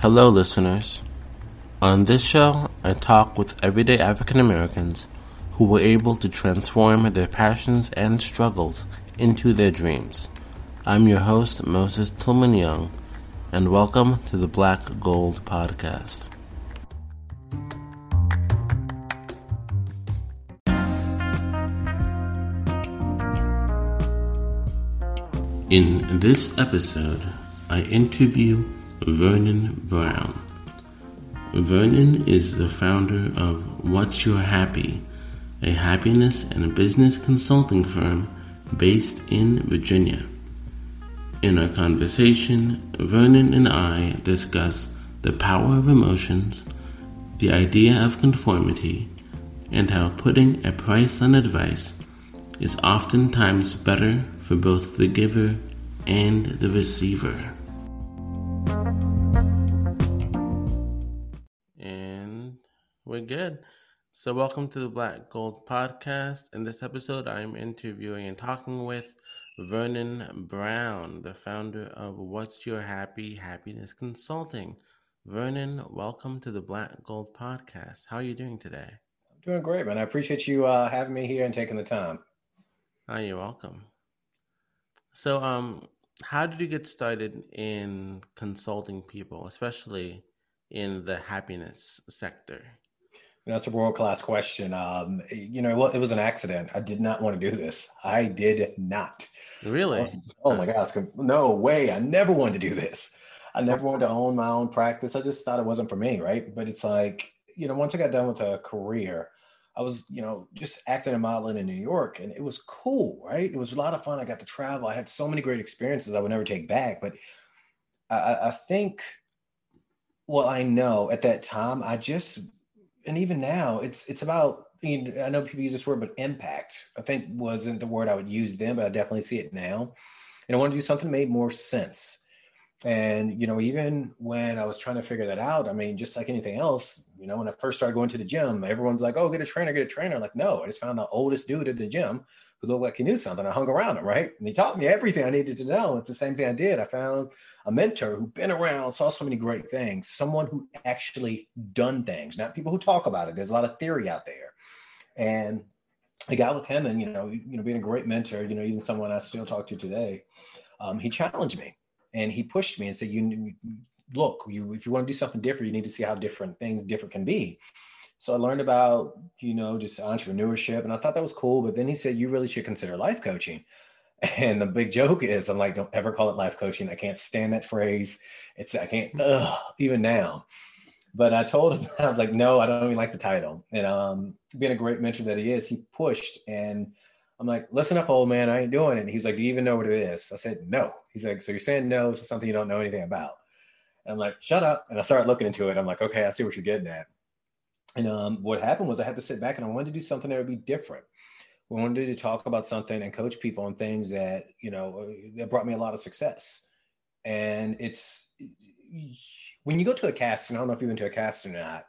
Hello, listeners. On this show, I talk with everyday African Americans who were able to transform their passions and struggles into their dreams. I'm your host, Moses Tillman Young, and welcome to the Black Gold Podcast. In this episode, I interview Vernon Brown. Vernon is the founder of What's Your Happy, a happiness and business consulting firm based in Virginia. In our conversation, Vernon and I discuss the power of emotions, the idea of conformity, and how putting a price on advice is oftentimes better for both the giver and the receiver. We're good. So, welcome to the Black Gold Podcast. In this episode, I'm interviewing and talking with Vernon Brown, the founder of What's Your Happy Happiness Consulting. Vernon, welcome to the Black Gold Podcast. How are you doing today? I'm doing great, man. I appreciate you uh, having me here and taking the time. Oh, you're welcome. So, um, how did you get started in consulting people, especially in the happiness sector? That's a world class question. Um, you know, it was an accident. I did not want to do this. I did not. Really? Oh, oh my gosh! No way! I never wanted to do this. I never wanted to own my own practice. I just thought it wasn't for me, right? But it's like, you know, once I got done with a career, I was, you know, just acting and modeling in New York, and it was cool, right? It was a lot of fun. I got to travel. I had so many great experiences I would never take back. But I, I think, well, I know at that time, I just, and even now, it's it's about. I, mean, I know people use this word, but impact. I think wasn't the word I would use then, but I definitely see it now. And I want to do something that made more sense and, you know, even when I was trying to figure that out, I mean, just like anything else, you know, when I first started going to the gym, everyone's like, oh, get a trainer, get a trainer. I'm like, no, I just found the oldest dude at the gym who looked like he knew something. I hung around him, right? And he taught me everything I needed to know. It's the same thing I did. I found a mentor who'd been around, saw so many great things, someone who actually done things, not people who talk about it. There's a lot of theory out there. And I got with him and, you know, you know, being a great mentor, you know, even someone I still talk to today, um, he challenged me and he pushed me and said, "You look, you if you want to do something different, you need to see how different things different can be." So I learned about you know just entrepreneurship, and I thought that was cool. But then he said, "You really should consider life coaching." And the big joke is, I'm like, don't ever call it life coaching. I can't stand that phrase. It's I can't ugh, even now. But I told him I was like, no, I don't even like the title. And um, being a great mentor that he is, he pushed and I'm like, listen up, old man, I ain't doing it. He's like, do you even know what it is? I said, no. He's like, so you're saying no to something you don't know anything about. And I'm like, shut up. And I started looking into it. I'm like, okay, I see what you're getting at. And um, what happened was I had to sit back and I wanted to do something that would be different. We wanted to talk about something and coach people on things that, you know, that brought me a lot of success. And it's when you go to a casting, I don't know if you've been to a casting or not,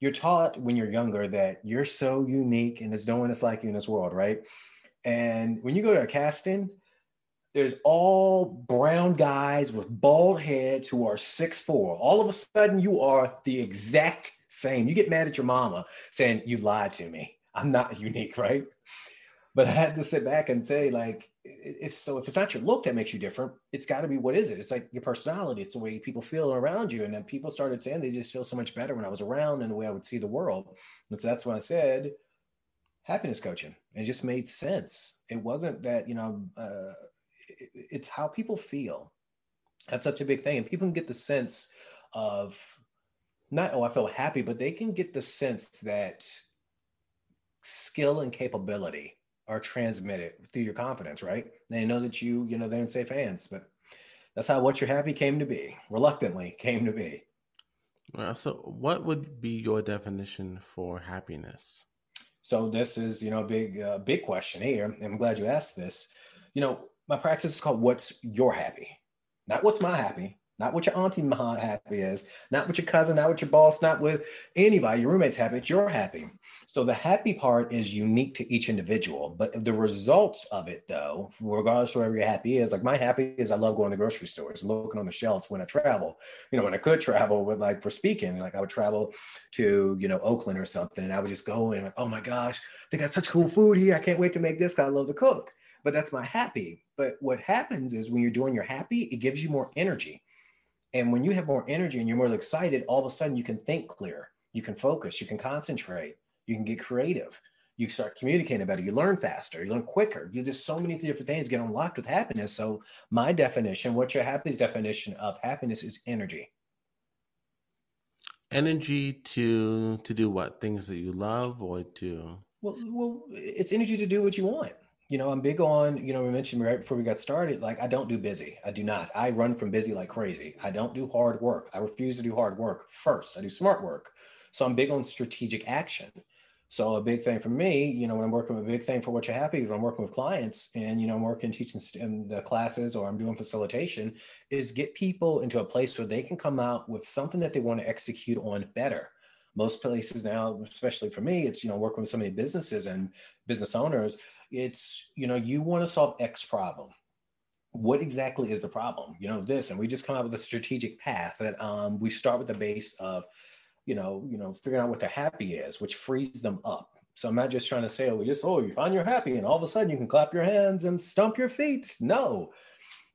you're taught when you're younger that you're so unique and there's no one that's like you in this world, right? And when you go to a casting, there's all brown guys with bald heads who are six four. All of a sudden, you are the exact same. You get mad at your mama saying, You lied to me. I'm not unique, right? But I had to sit back and say, like, if so, if it's not your look that makes you different, it's got to be what is it? It's like your personality. It's the way people feel around you. And then people started saying they just feel so much better when I was around and the way I would see the world. And so that's when I said, happiness coaching. It just made sense. It wasn't that, you know, uh, it, it's how people feel. That's such a big thing. And people can get the sense of not, oh, I feel happy, but they can get the sense that skill and capability are transmitted through your confidence, right? They know that you, you know, they're in safe hands, but that's how what you're happy came to be, reluctantly came to be. Well, so what would be your definition for happiness? So this is, you know, a big, uh, big question here. And I'm glad you asked this. You know, my practice is called "What's Your Happy," not "What's My Happy," not what your auntie ma happy is, not what your cousin, not what your boss, not with anybody, your roommate's happy. It's your happy. So the happy part is unique to each individual, but the results of it, though, regardless of wherever your happy is, like my happy is I love going to grocery stores, looking on the shelves when I travel. You know, when I could travel with like for speaking, like I would travel to you know Oakland or something, and I would just go and like, oh my gosh, they got such cool food here. I can't wait to make this. I love to cook. But that's my happy. But what happens is when you're doing your happy, it gives you more energy. And when you have more energy and you're more excited, all of a sudden you can think clear, you can focus, you can concentrate you can get creative. You start communicating better. You learn faster. You learn quicker. You just so many different things get unlocked with happiness. So my definition, what your happiness definition of happiness is energy. Energy to to do what things that you love or to well, well, it's energy to do what you want. You know, I'm big on, you know, we mentioned right before we got started, like I don't do busy. I do not. I run from busy like crazy. I don't do hard work. I refuse to do hard work first. I do smart work. So I'm big on strategic action. So a big thing for me, you know, when I'm working with a big thing for what you're happy, when I'm working with clients and, you know, I'm working teaching in the classes or I'm doing facilitation is get people into a place where they can come out with something that they want to execute on better. Most places now, especially for me, it's, you know, working with so many businesses and business owners, it's, you know, you want to solve X problem what exactly is the problem you know this and we just come up with a strategic path that um, we start with the base of you know, you know, figuring out what their happy is, which frees them up. So I'm not just trying to say, oh, just oh, you find you're happy, and all of a sudden you can clap your hands and stomp your feet. No,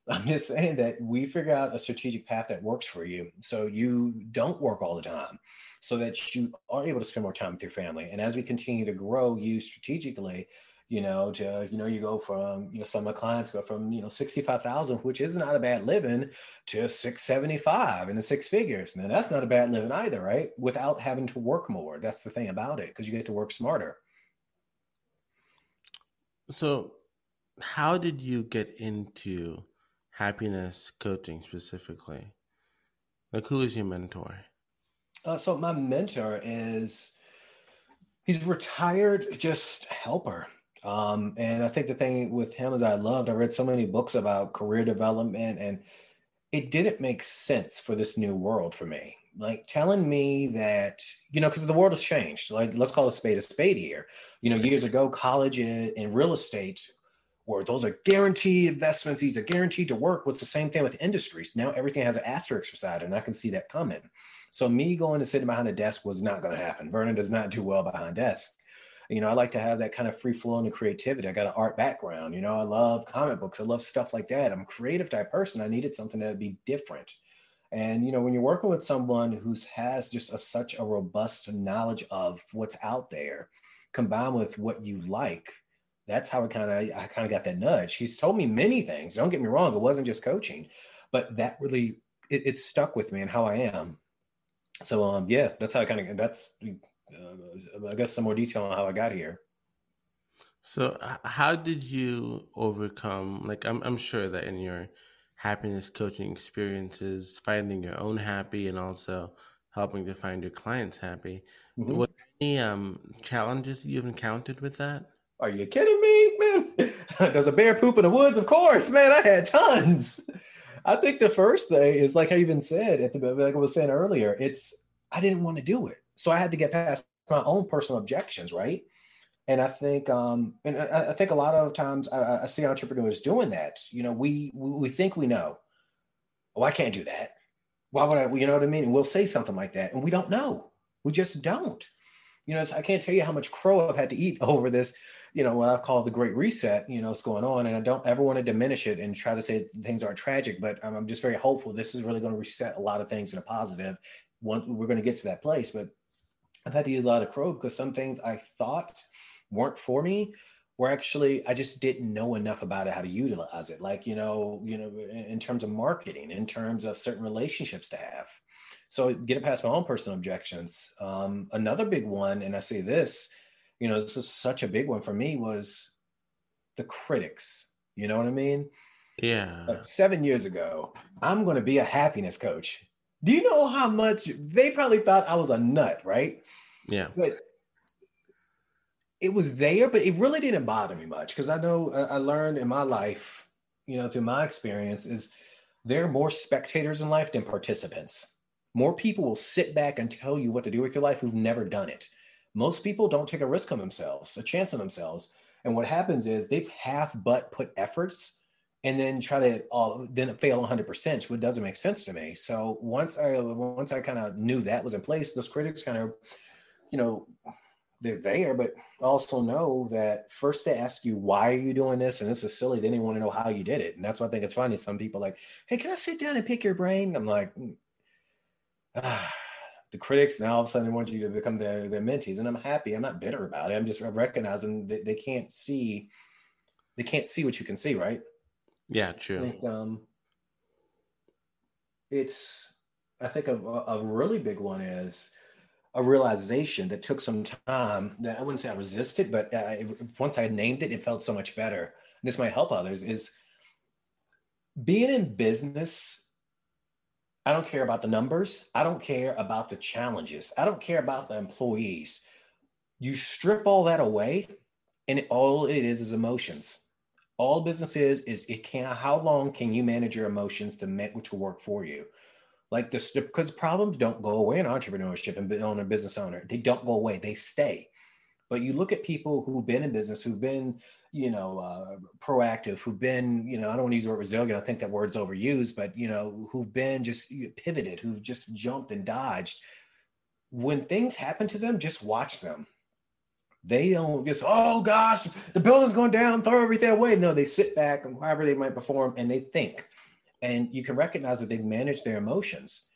I'm just saying that we figure out a strategic path that works for you, so you don't work all the time, so that you are able to spend more time with your family. And as we continue to grow you strategically, you know, to, you know, you go from, you know, some of my clients go from, you know, 65,000, which is not a bad living to 675 in the six figures. Now that's not a bad living either, right? Without having to work more. That's the thing about it because you get to work smarter. So how did you get into happiness coaching specifically? Like who is your mentor? Uh, so my mentor is he's retired just helper um, and I think the thing with him is I loved, I read so many books about career development and it didn't make sense for this new world for me. Like telling me that, you know, because the world has changed. Like, let's call a spade a spade here. You know, years ago, college and real estate were those are guaranteed investments. These are guaranteed to work. What's the same thing with industries? Now everything has an asterisk beside it, and I can see that coming. So me going to sitting behind a desk was not going to happen. Vernon does not do well behind desk you know, I like to have that kind of free flowing and creativity. I got an art background, you know, I love comic books. I love stuff like that. I'm a creative type person. I needed something that would be different. And, you know, when you're working with someone who has just a, such a robust knowledge of what's out there, combined with what you like, that's how I kind of, I kind of got that nudge. He's told me many things. Don't get me wrong. It wasn't just coaching, but that really, it, it stuck with me and how I am. So, um, yeah, that's how I kind of, that's uh, I guess some more detail on how I got here. So, how did you overcome? Like, I'm I'm sure that in your happiness coaching experiences, finding your own happy and also helping to find your clients happy. Mm-hmm. What any um, challenges you've encountered with that? Are you kidding me, man? Does a bear poop in the woods? Of course, man. I had tons. I think the first thing is like I even said at the like I was saying earlier. It's I didn't want to do it. So I had to get past my own personal objections, right? And I think, um, and I, think a lot of times I, I, see entrepreneurs doing that. You know, we we think we know. Oh, I can't do that. Why would I? You know what I mean? And we'll say something like that, and we don't know. We just don't. You know, I can't tell you how much crow I've had to eat over this. You know, what I've called the Great Reset. You know, what's going on, and I don't ever want to diminish it and try to say things aren't tragic. But I'm just very hopeful this is really going to reset a lot of things in a positive. One, we're going to get to that place, but I've had to eat a lot of crow because some things I thought weren't for me were actually I just didn't know enough about it how to utilize it. Like you know, you know, in terms of marketing, in terms of certain relationships to have. So get it past my own personal objections. Um, another big one, and I say this, you know, this is such a big one for me was the critics. You know what I mean? Yeah. Like seven years ago, I'm going to be a happiness coach. Do you know how much they probably thought I was a nut, right? Yeah. But it was there, but it really didn't bother me much because I know I learned in my life, you know, through my experience, is there are more spectators in life than participants. More people will sit back and tell you what to do with your life who've never done it. Most people don't take a risk on themselves, a chance on themselves. And what happens is they've half but put efforts and then try to uh, then fail 100%, which doesn't make sense to me. So once I once I kind of knew that was in place, those critics kind of, you know, they're there, but also know that first they ask you why are you doing this, and this is silly. They want to know how you did it, and that's why I think it's funny. Some people like, hey, can I sit down and pick your brain? I'm like, ah the critics now all of a sudden want you to become their, their mentees and i'm happy i'm not bitter about it i'm just recognizing that they can't see they can't see what you can see right yeah true I think, um, it's i think a, a really big one is a realization that took some time that i wouldn't say i resisted but uh, once i named it it felt so much better and this might help others is being in business I don't care about the numbers. I don't care about the challenges. I don't care about the employees. You strip all that away, and all it is is emotions. All business is is it can how long can you manage your emotions to make to work for you? Like this because problems don't go away in entrepreneurship and a business owner. They don't go away. They stay. But you look at people who've been in business, who've been, you know, uh, proactive, who've been, you know, I don't want to use the word resilient. I think that word's overused, but you know, who've been just pivoted, who've just jumped and dodged. When things happen to them, just watch them. They don't just, oh gosh, the building's going down, throw everything away. No, they sit back and however they might perform and they think. And you can recognize that they've managed their emotions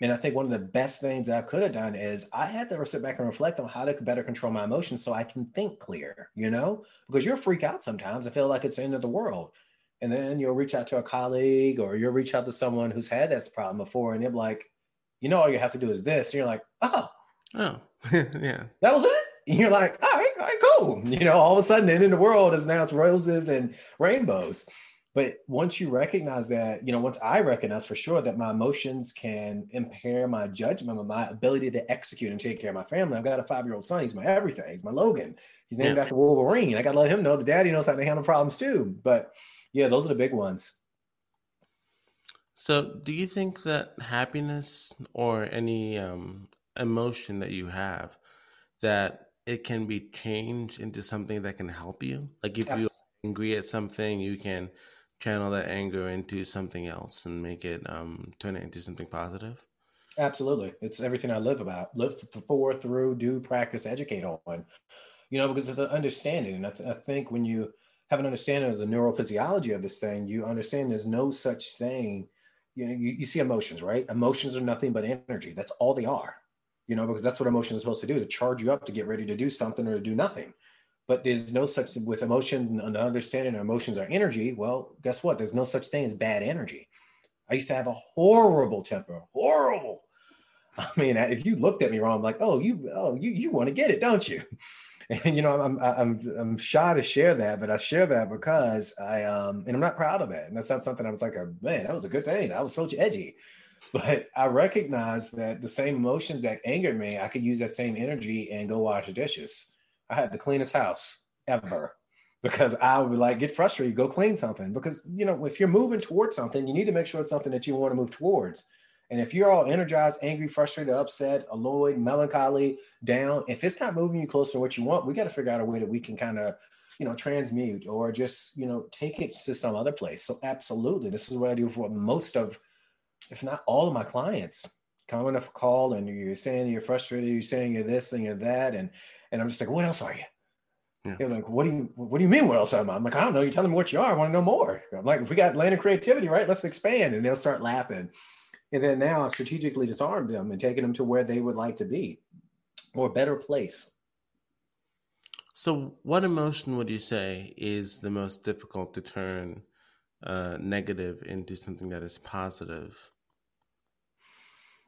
and I think one of the best things I could have done is I had to sit back and reflect on how to better control my emotions so I can think clear, you know, because you're freak out sometimes. I feel like it's the end of the world. And then you'll reach out to a colleague or you'll reach out to someone who's had that problem before and they're like, you know, all you have to do is this. And you're like, oh, oh, yeah, that was it. And you're like, all right, all right, cool. You know, all of a sudden, the end of the world is now it's roses and rainbows. But once you recognize that, you know, once I recognize for sure that my emotions can impair my judgment, my ability to execute and take care of my family. I've got a five year old son. He's my everything. He's my Logan. He's named yeah. after Wolverine. I got to let him know the daddy knows how to handle problems too. But yeah, those are the big ones. So, do you think that happiness or any um, emotion that you have that it can be changed into something that can help you? Like if yes. you're angry at something, you can channel that anger into something else and make it um, turn it into something positive? Absolutely. It's everything I live about, live for, through, do, practice, educate on. You know, because it's an understanding. And I, th- I think when you have an understanding of the neurophysiology of this thing, you understand there's no such thing. You know, you, you see emotions, right? Emotions are nothing but energy. That's all they are. You know, because that's what emotion is supposed to do to charge you up to get ready to do something or to do nothing. But there's no such with emotion and understanding emotions are energy well guess what? There's no such thing as bad energy. I used to have a horrible temper horrible. I mean if you looked at me wrong I'm like oh you oh you you want to get it don't you? And you know i'm i'm i'm shy to share that but i share that because i um and i'm not proud of it and that's not something i was like a man that was a good thing. I was so edgy but i recognize that the same emotions that angered me i could use that same energy and go wash the dishes I had the cleanest house ever because I would be like get frustrated, go clean something. Because you know, if you're moving towards something, you need to make sure it's something that you want to move towards. And if you're all energized, angry, frustrated, upset, annoyed, melancholy, down, if it's not moving you closer to what you want, we got to figure out a way that we can kind of, you know, transmute or just, you know, take it to some other place. So absolutely, this is what I do for most of, if not all of my clients. Come on a call and you're saying you're frustrated, you're saying you're this and you're that, and and I'm just like, what else are you? Yeah. They're like, what do you what do you mean what else am I? I'm like, I don't know. You're telling me what you are. I want to know more. I'm like, if we got land of creativity, right? Let's expand. And they'll start laughing. And then now I've strategically disarmed them and taken them to where they would like to be or a better place. So, what emotion would you say is the most difficult to turn uh, negative into something that is positive?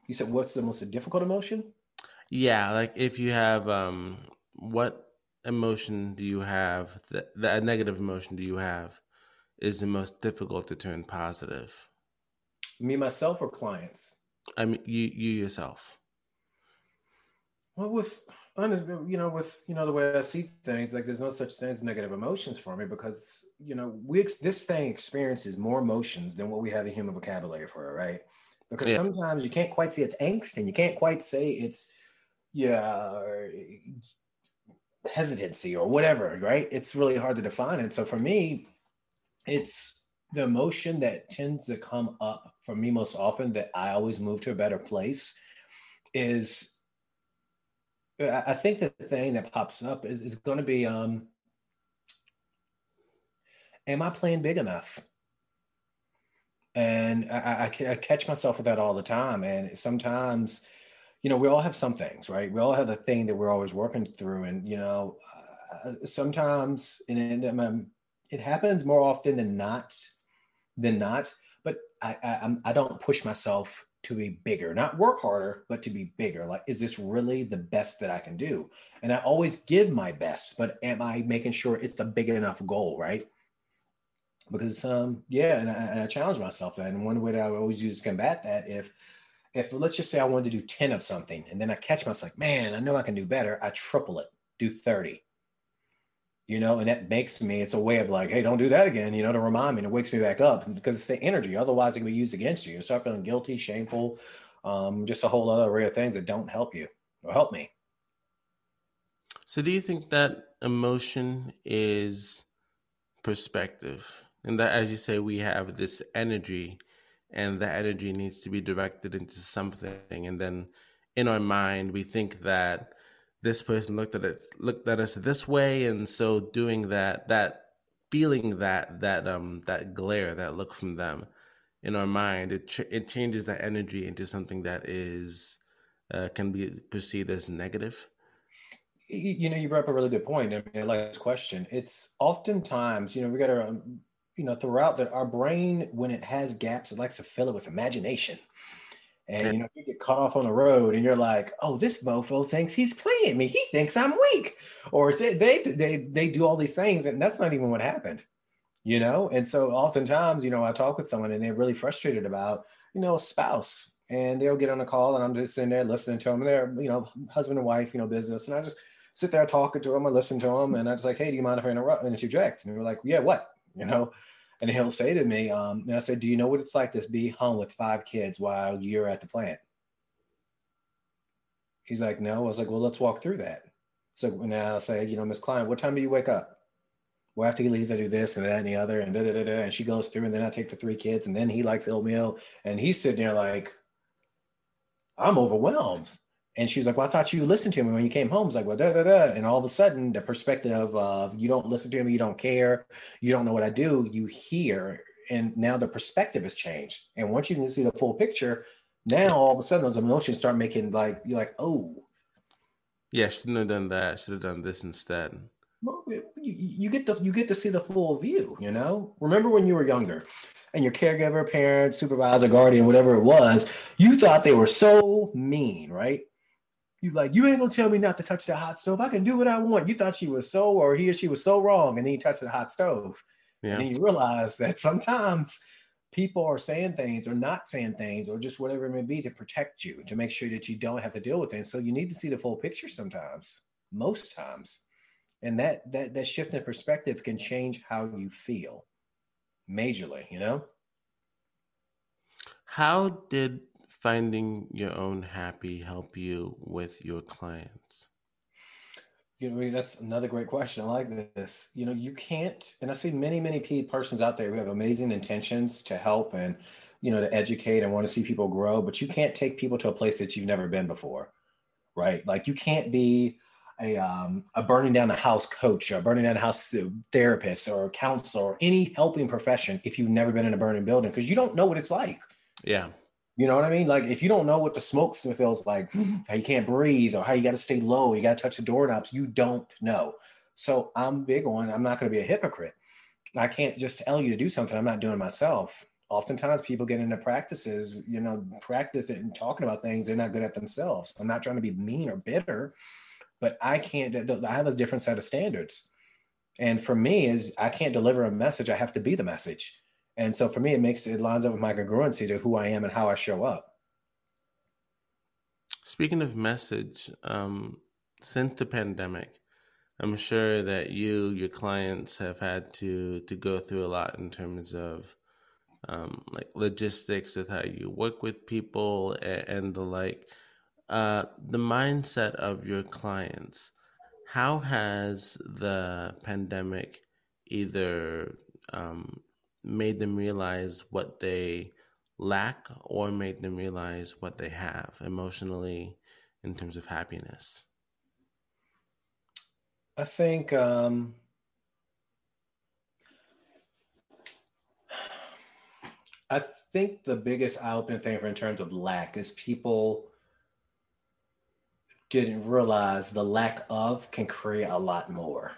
You said, what's the most difficult emotion? Yeah, like if you have um what emotion do you have that that negative emotion do you have is the most difficult to turn positive? Me myself or clients? I mean you you yourself. Well with you know with you know the way I see things like there's no such thing as negative emotions for me because you know we this thing experiences more emotions than what we have the human vocabulary for right because yeah. sometimes you can't quite say it's angst and you can't quite say it's yeah, or uh, hesitancy or whatever, right? It's really hard to define. And so for me, it's the emotion that tends to come up for me most often that I always move to a better place is I think the thing that pops up is, is going to be um, am I playing big enough? And I, I, I, catch myself with that all the time. And sometimes, you know, we all have some things, right? We all have the thing that we're always working through. And, you know, uh, sometimes, and, and um, it happens more often than not, than not. But I, I, I don't push myself to be bigger, not work harder, but to be bigger. Like, is this really the best that I can do? And I always give my best, but am I making sure it's the big enough goal, right? because um, yeah, and I, and I challenge myself that. And one way that I always use to combat that, if if let's just say I wanted to do 10 of something and then I catch myself like, man, I know I can do better, I triple it, do 30. You know, and that makes me, it's a way of like, hey, don't do that again, you know, to remind me and it wakes me back up because it's the energy. Otherwise, it can be used against you. You start feeling guilty, shameful, um, just a whole other array of things that don't help you or help me. So, do you think that emotion is perspective? and that as you say we have this energy and that energy needs to be directed into something and then in our mind we think that this person looked at it looked at us this way and so doing that that feeling that that um that glare that look from them in our mind it ch- it changes that energy into something that is uh, can be perceived as negative. You know you brought up a really good point. I mean like this question. It's oftentimes you know we got to um, you know throughout that our brain when it has gaps it likes to fill it with imagination and you know you get caught off on the road and you're like oh this mofo thinks he's playing me. He thinks i'm weak. Or they they they do all these things and that's not even what happened you know? And so oftentimes you know i talk with someone and they're really frustrated about you know a spouse and they'll get on a call and i'm just sitting there listening to them and they're you know husband and wife you know business. And i just sit there talking to them and listen to them and i just like hey do you mind if i interrupt and interject? And they're like yeah what? You know and he'll say to me, um, and I said, Do you know what it's like to be home with five kids while you're at the plant? He's like, No. I was like, Well, let's walk through that. So now I'll say, You know, Miss Klein, what time do you wake up? Well, after he leaves, I do this and that and the other, and da da da da. And she goes through, and then I take the three kids, and then he likes oatmeal, and he's sitting there like, I'm overwhelmed. And she was like, Well, I thought you listened to me when you came home. It's like, Well, da da da. And all of a sudden, the perspective of you don't listen to me, you don't care, you don't know what I do, you hear. And now the perspective has changed. And once you can see the full picture, now all of a sudden those emotions start making like, you're like, Oh. Yeah, shouldn't have done that. Should have done this instead. Well, you, you get the you get to see the full view, you know. Remember when you were younger, and your caregiver, parent, supervisor, guardian, whatever it was, you thought they were so mean, right? You like, you ain't gonna tell me not to touch the hot stove. I can do what I want. You thought she was so, or he or she was so wrong, and then you touch the hot stove. Yeah. And you realize that sometimes people are saying things or not saying things or just whatever it may be to protect you, to make sure that you don't have to deal with things. So you need to see the full picture sometimes, most times. And that that that shift in perspective can change how you feel majorly, you know? How did finding your own happy help you with your clients? You know, that's another great question. I like this. You know, you can't, and I see many, many persons out there who have amazing intentions to help and, you know, to educate and want to see people grow, but you can't take people to a place that you've never been before, right? Like you can't be a, um, a burning down the house coach or burning down the house therapist or counselor or any helping profession if you've never been in a burning building because you don't know what it's like. Yeah. You know what I mean? Like if you don't know what the smoke feels like, how you can't breathe, or how you got to stay low, you got to touch the doorknobs, you don't know. So I'm big on. I'm not going to be a hypocrite. I can't just tell you to do something I'm not doing myself. Oftentimes, people get into practices, you know, practice it and talking about things they're not good at themselves. I'm not trying to be mean or bitter, but I can't. I have a different set of standards, and for me, is I can't deliver a message. I have to be the message. And so for me, it makes it lines up with my congruency to who I am and how I show up. Speaking of message, um, since the pandemic, I'm sure that you, your clients, have had to to go through a lot in terms of um, like logistics with how you work with people and, and the like. uh, the mindset of your clients. How has the pandemic either um, made them realize what they lack or made them realize what they have emotionally in terms of happiness? I think um, I think the biggest eye-opening thing for in terms of lack is people didn't realize the lack of can create a lot more.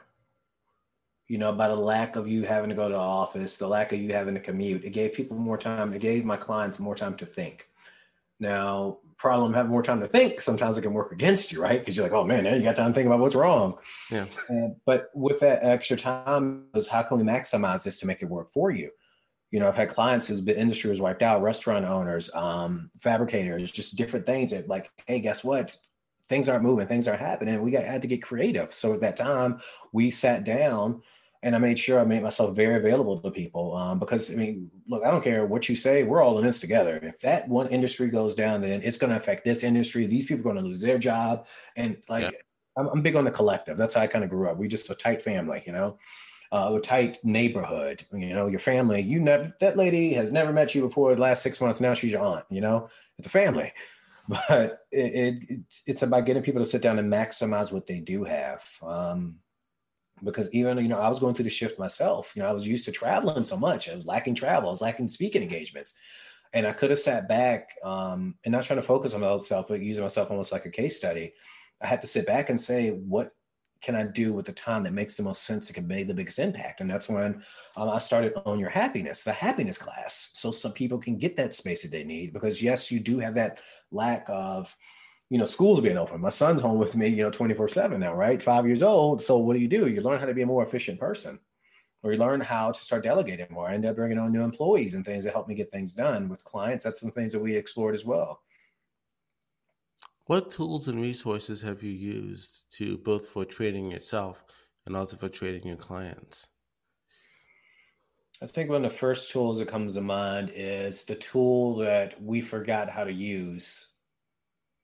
You know, by the lack of you having to go to the office, the lack of you having to commute, it gave people more time. It gave my clients more time to think. Now, problem having more time to think, sometimes it can work against you, right? Because you're like, oh man, now you got time to think about what's wrong. Yeah. And, but with that extra time, is how can we maximize this to make it work for you? you know, I've had clients whose industry was wiped out, restaurant owners, um, fabricators, just different things that like, hey, guess what? Things aren't moving, things aren't happening. We got had to get creative. So at that time, we sat down and I made sure I made myself very available to people um, because I mean, look, I don't care what you say, we're all in this together. If that one industry goes down, then it's going to affect this industry. These people are going to lose their job, and like, yeah. I'm, I'm big on the collective. That's how I kind of grew up. We just a tight family, you know uh, a tight neighborhood. You know, your family. You never that lady has never met you before the last six months. Now she's your aunt. You know, it's a family. But it, it it's, about getting people to sit down and maximize what they do have. Um, because even you know I was going through the shift myself. You know, I was used to traveling so much. I was lacking travel. I was lacking speaking engagements, and I could have sat back um, and not trying to focus on myself, but using myself almost like a case study. I had to sit back and say, what can I do with the time that makes the most sense that can make the biggest impact? And that's when um, I started on Your Happiness, the happiness class. So some people can get that space that they need because yes, you do have that lack of, you know, schools being open. My son's home with me, you know, 24 seven now, right? Five years old. So what do you do? You learn how to be a more efficient person or you learn how to start delegating more. I end up bringing on new employees and things that help me get things done with clients. That's some things that we explored as well. What tools and resources have you used to both for training yourself and also for training your clients? I think one of the first tools that comes to mind is the tool that we forgot how to use,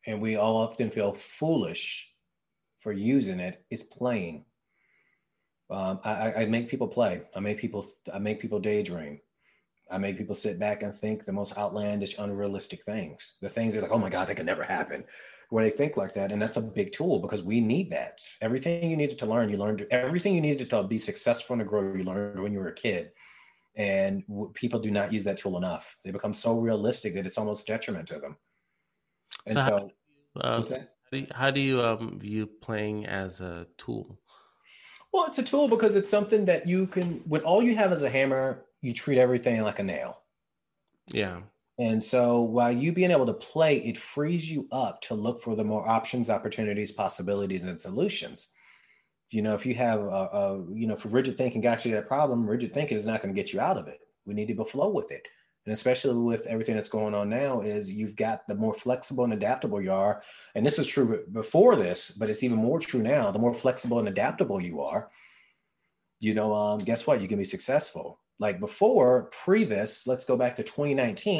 and we all often feel foolish for using it. Is playing. Um, I, I make people play. I make people. I make people daydream. I make people sit back and think the most outlandish, unrealistic things. The things that are like, oh my God, that could never happen. When they think like that, and that's a big tool because we need that. Everything you needed to learn, you learned everything you needed to be successful and to grow, you learned when you were a kid. And people do not use that tool enough. They become so realistic that it's almost detriment to them. And so, so, how, uh, so how do you, how do you um, view playing as a tool? Well, it's a tool because it's something that you can, when all you have is a hammer you treat everything like a nail. Yeah. And so while you being able to play, it frees you up to look for the more options, opportunities, possibilities, and solutions. You know, if you have a, a you know, for rigid thinking got you that problem, rigid thinking is not going to get you out of it. We need to be flow with it. And especially with everything that's going on now, is you've got the more flexible and adaptable you are. And this is true before this, but it's even more true now. The more flexible and adaptable you are, you know, um, guess what? You can be successful like before, pre this, let's go back to 2019.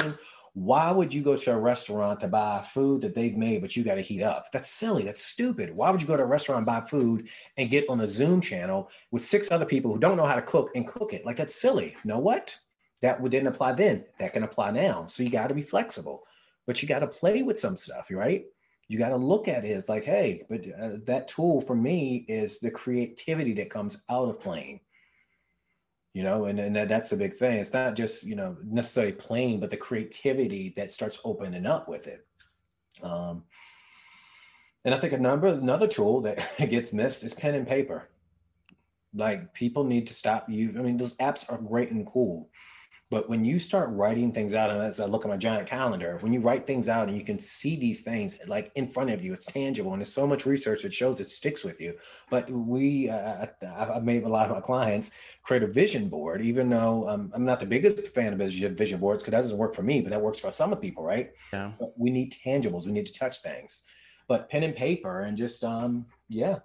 Why would you go to a restaurant to buy food that they've made, but you got to heat up? That's silly. That's stupid. Why would you go to a restaurant buy food and get on a Zoom channel with six other people who don't know how to cook and cook it? Like that's silly. You know what? That didn't apply then. That can apply now. So you got to be flexible, but you got to play with some stuff, right? You got to look at it as like, hey, but uh, that tool for me is the creativity that comes out of playing you know and, and that's the big thing. It's not just you know necessarily playing but the creativity that starts opening up with it. Um, and i think a number another tool that gets missed is pen and paper. Like people need to stop you i mean those apps are great and cool but when you start writing things out, and as I look at my giant calendar, when you write things out and you can see these things like in front of you, it's tangible. And there's so much research that shows it sticks with you. But we, uh, I've made a lot of my clients create a vision board, even though um, I'm not the biggest fan of vision boards because that doesn't work for me, but that works for some of people, right? Yeah. But we need tangibles, we need to touch things. But pen and paper and just, um, yeah.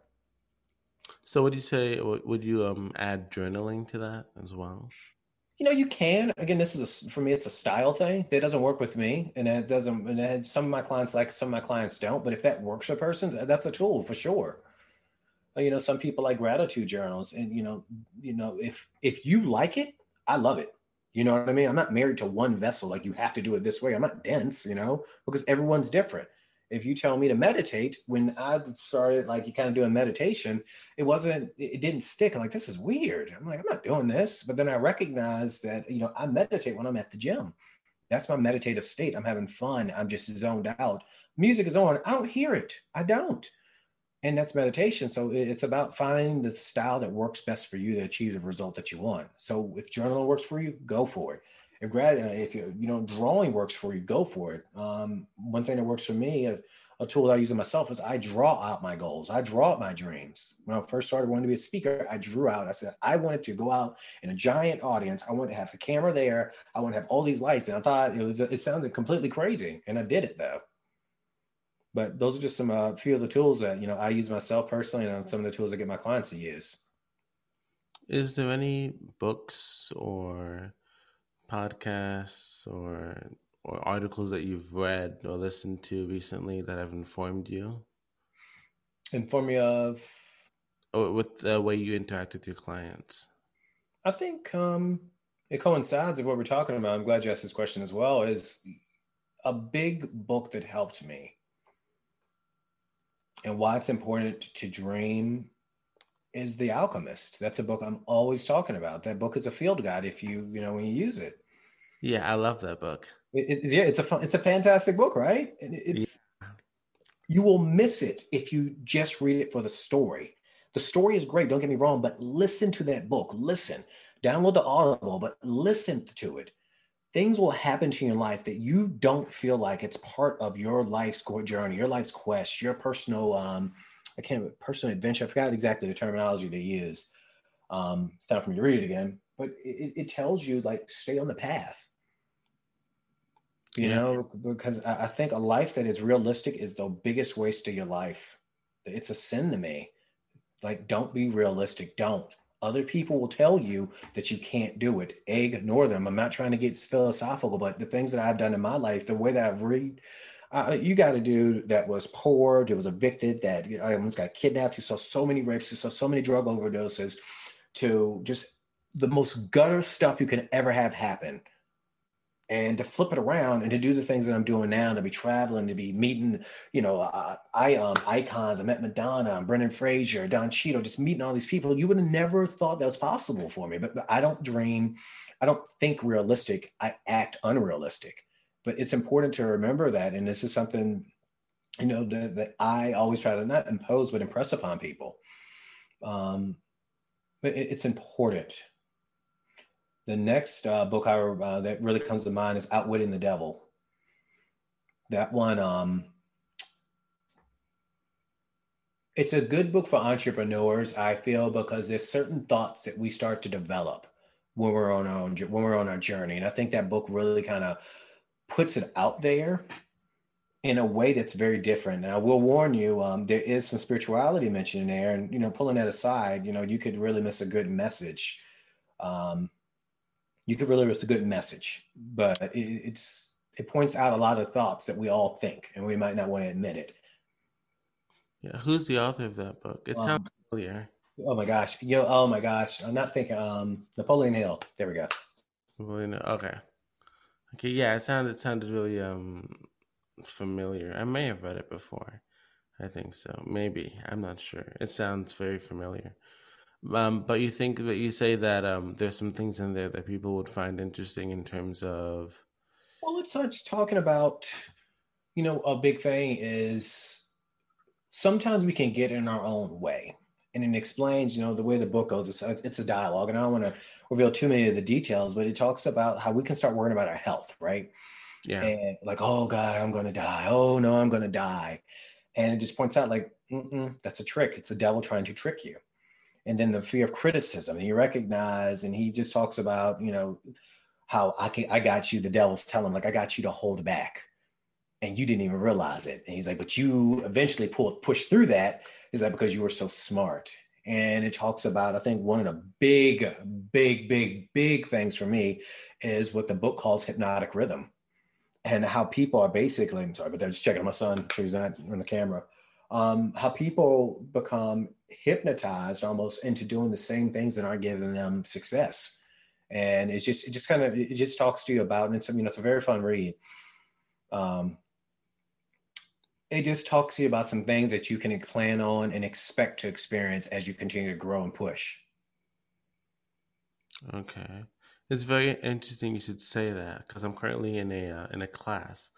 So would you say, would you um, add journaling to that as well? You know, you can. Again, this is a, for me, it's a style thing. That doesn't work with me, and it doesn't. And it, some of my clients like, some of my clients don't. But if that works for a person, that's a tool for sure. Uh, you know, some people like gratitude journals, and you know, you know, if if you like it, I love it. You know what I mean? I'm not married to one vessel. Like you have to do it this way. I'm not dense. You know, because everyone's different if you tell me to meditate when i started like you kind of doing meditation it wasn't it didn't stick. I'm like this is weird. I'm like i'm not doing this. But then i recognized that you know i meditate when i'm at the gym. That's my meditative state. I'm having fun. I'm just zoned out. Music is on. I don't hear it. I don't. And that's meditation. So it's about finding the style that works best for you to achieve the result that you want. So if journaling works for you go for it if grad, uh, if you you know drawing works for you, go for it. Um, one thing that works for me, a, a tool that I use in myself is I draw out my goals. I draw out my dreams. When I first started wanting to be a speaker, I drew out. I said I wanted to go out in a giant audience. I wanted to have a camera there. I want to have all these lights, and I thought it was it sounded completely crazy, and I did it though. But those are just some uh, few of the tools that you know I use myself personally, and some of the tools I get my clients to use. Is there any books or podcasts or or articles that you've read or listened to recently that have informed you? Inform me of or with the way you interact with your clients. I think um, it coincides with what we're talking about. I'm glad you asked this question as well. Is a big book that helped me and why it's important to dream is The Alchemist. That's a book I'm always talking about. That book is a field guide if you, you know, when you use it. Yeah, I love that book. It, it, yeah, it's a fun, it's a fantastic book, right? It's yeah. you will miss it if you just read it for the story. The story is great, don't get me wrong, but listen to that book. Listen. Download the Audible, but listen to it. Things will happen to you in life that you don't feel like it's part of your life's journey, your life's quest, your personal um, I can't personal adventure. I forgot exactly the terminology they use. Um, it's time for me to read it again, but it, it tells you like stay on the path. You yeah. know, because I think a life that is realistic is the biggest waste of your life. It's a sin to me. Like, don't be realistic. Don't. Other people will tell you that you can't do it. Ignore them. I'm not trying to get philosophical, but the things that I've done in my life, the way that I've read uh, you got a dude that was poor, that was evicted, that almost got kidnapped, who saw so many rapes, who saw so many drug overdoses, to just the most gutter stuff you can ever have happen. And to flip it around and to do the things that I'm doing now, to be traveling, to be meeting, you know, uh, I um, icons. I met Madonna, Brendan Fraser, Don Cheadle, just meeting all these people. You would have never thought that was possible for me. But, but I don't dream, I don't think realistic. I act unrealistic but it's important to remember that and this is something you know that, that i always try to not impose but impress upon people. Um, but it, it's important. The next uh, book I, uh, that really comes to mind is outwitting the devil. That one um, it's a good book for entrepreneurs i feel because there's certain thoughts that we start to develop when we're on our own, when we're on our journey. And i think that book really kind of puts it out there in a way that's very different. Now, I will warn you, um, there is some spirituality mentioned in there, and you know, pulling that aside, you know, you could really miss a good message. Um, you could really miss a good message, but it, it's it points out a lot of thoughts that we all think, and we might not want to admit it. Yeah, who's the author of that book? It sounds um, familiar. Oh my gosh, yo, oh my gosh, I'm not thinking. Um, Napoleon Hill. There we go. Napoleon. Okay. Okay, yeah, it sounded it sounded really um familiar. I may have read it before. I think so. Maybe I'm not sure. It sounds very familiar. Um, but you think that you say that um, there's some things in there that people would find interesting in terms of. Well, not just talking about. You know, a big thing is sometimes we can get in our own way, and it explains. You know, the way the book goes. It's a, it's a dialogue, and I don't want to reveal too many of the details, but it talks about how we can start worrying about our health, right? Yeah. And like, oh God, I'm going to die. Oh no, I'm going to die. And it just points out, like, that's a trick. It's the devil trying to trick you. And then the fear of criticism. And you recognize, and he just talks about, you know, how I can, I got you. The devil's telling, like, I got you to hold back, and you didn't even realize it. And he's like, but you eventually pulled push through that. Is that because you were so smart? And it talks about, I think, one of the big, big, big, big things for me is what the book calls hypnotic rhythm and how people are basically, I'm sorry, but they're just checking my son who's not on the camera. Um, how people become hypnotized almost into doing the same things that aren't giving them success. And it's just, it just kind of, it just talks to you about, and it's, you know, it's a very fun read. Um, it just talks to you about some things that you can plan on and expect to experience as you continue to grow and push. Okay, it's very interesting you should say that because I'm currently in a uh, in a class,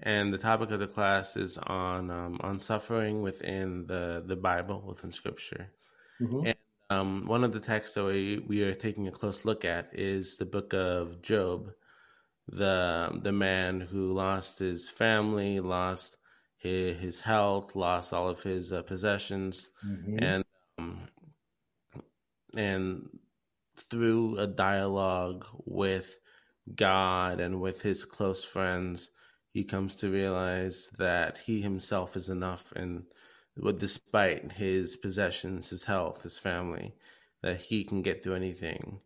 and the topic of the class is on um, on suffering within the the Bible, within Scripture. Mm-hmm. And um, one of the texts that we, we are taking a close look at is the book of Job, the the man who lost his family, lost his, his health, lost all of his uh, possessions, mm-hmm. and um, and through a dialogue with God and with his close friends, he comes to realize that he himself is enough, and despite his possessions, his health, his family, that he can get through anything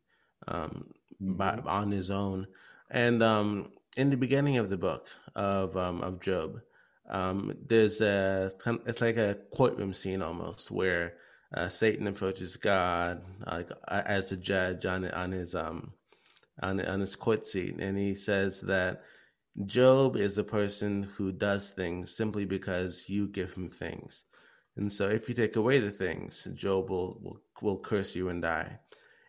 um, mm-hmm. by, on his own. And um, in the beginning of the book of um, of Job, um, there's a it's like a courtroom scene almost where uh, Satan approaches God like uh, as a judge on on his um on on his court seat, and he says that Job is a person who does things simply because you give him things, and so if you take away the things, Job will will, will curse you and die.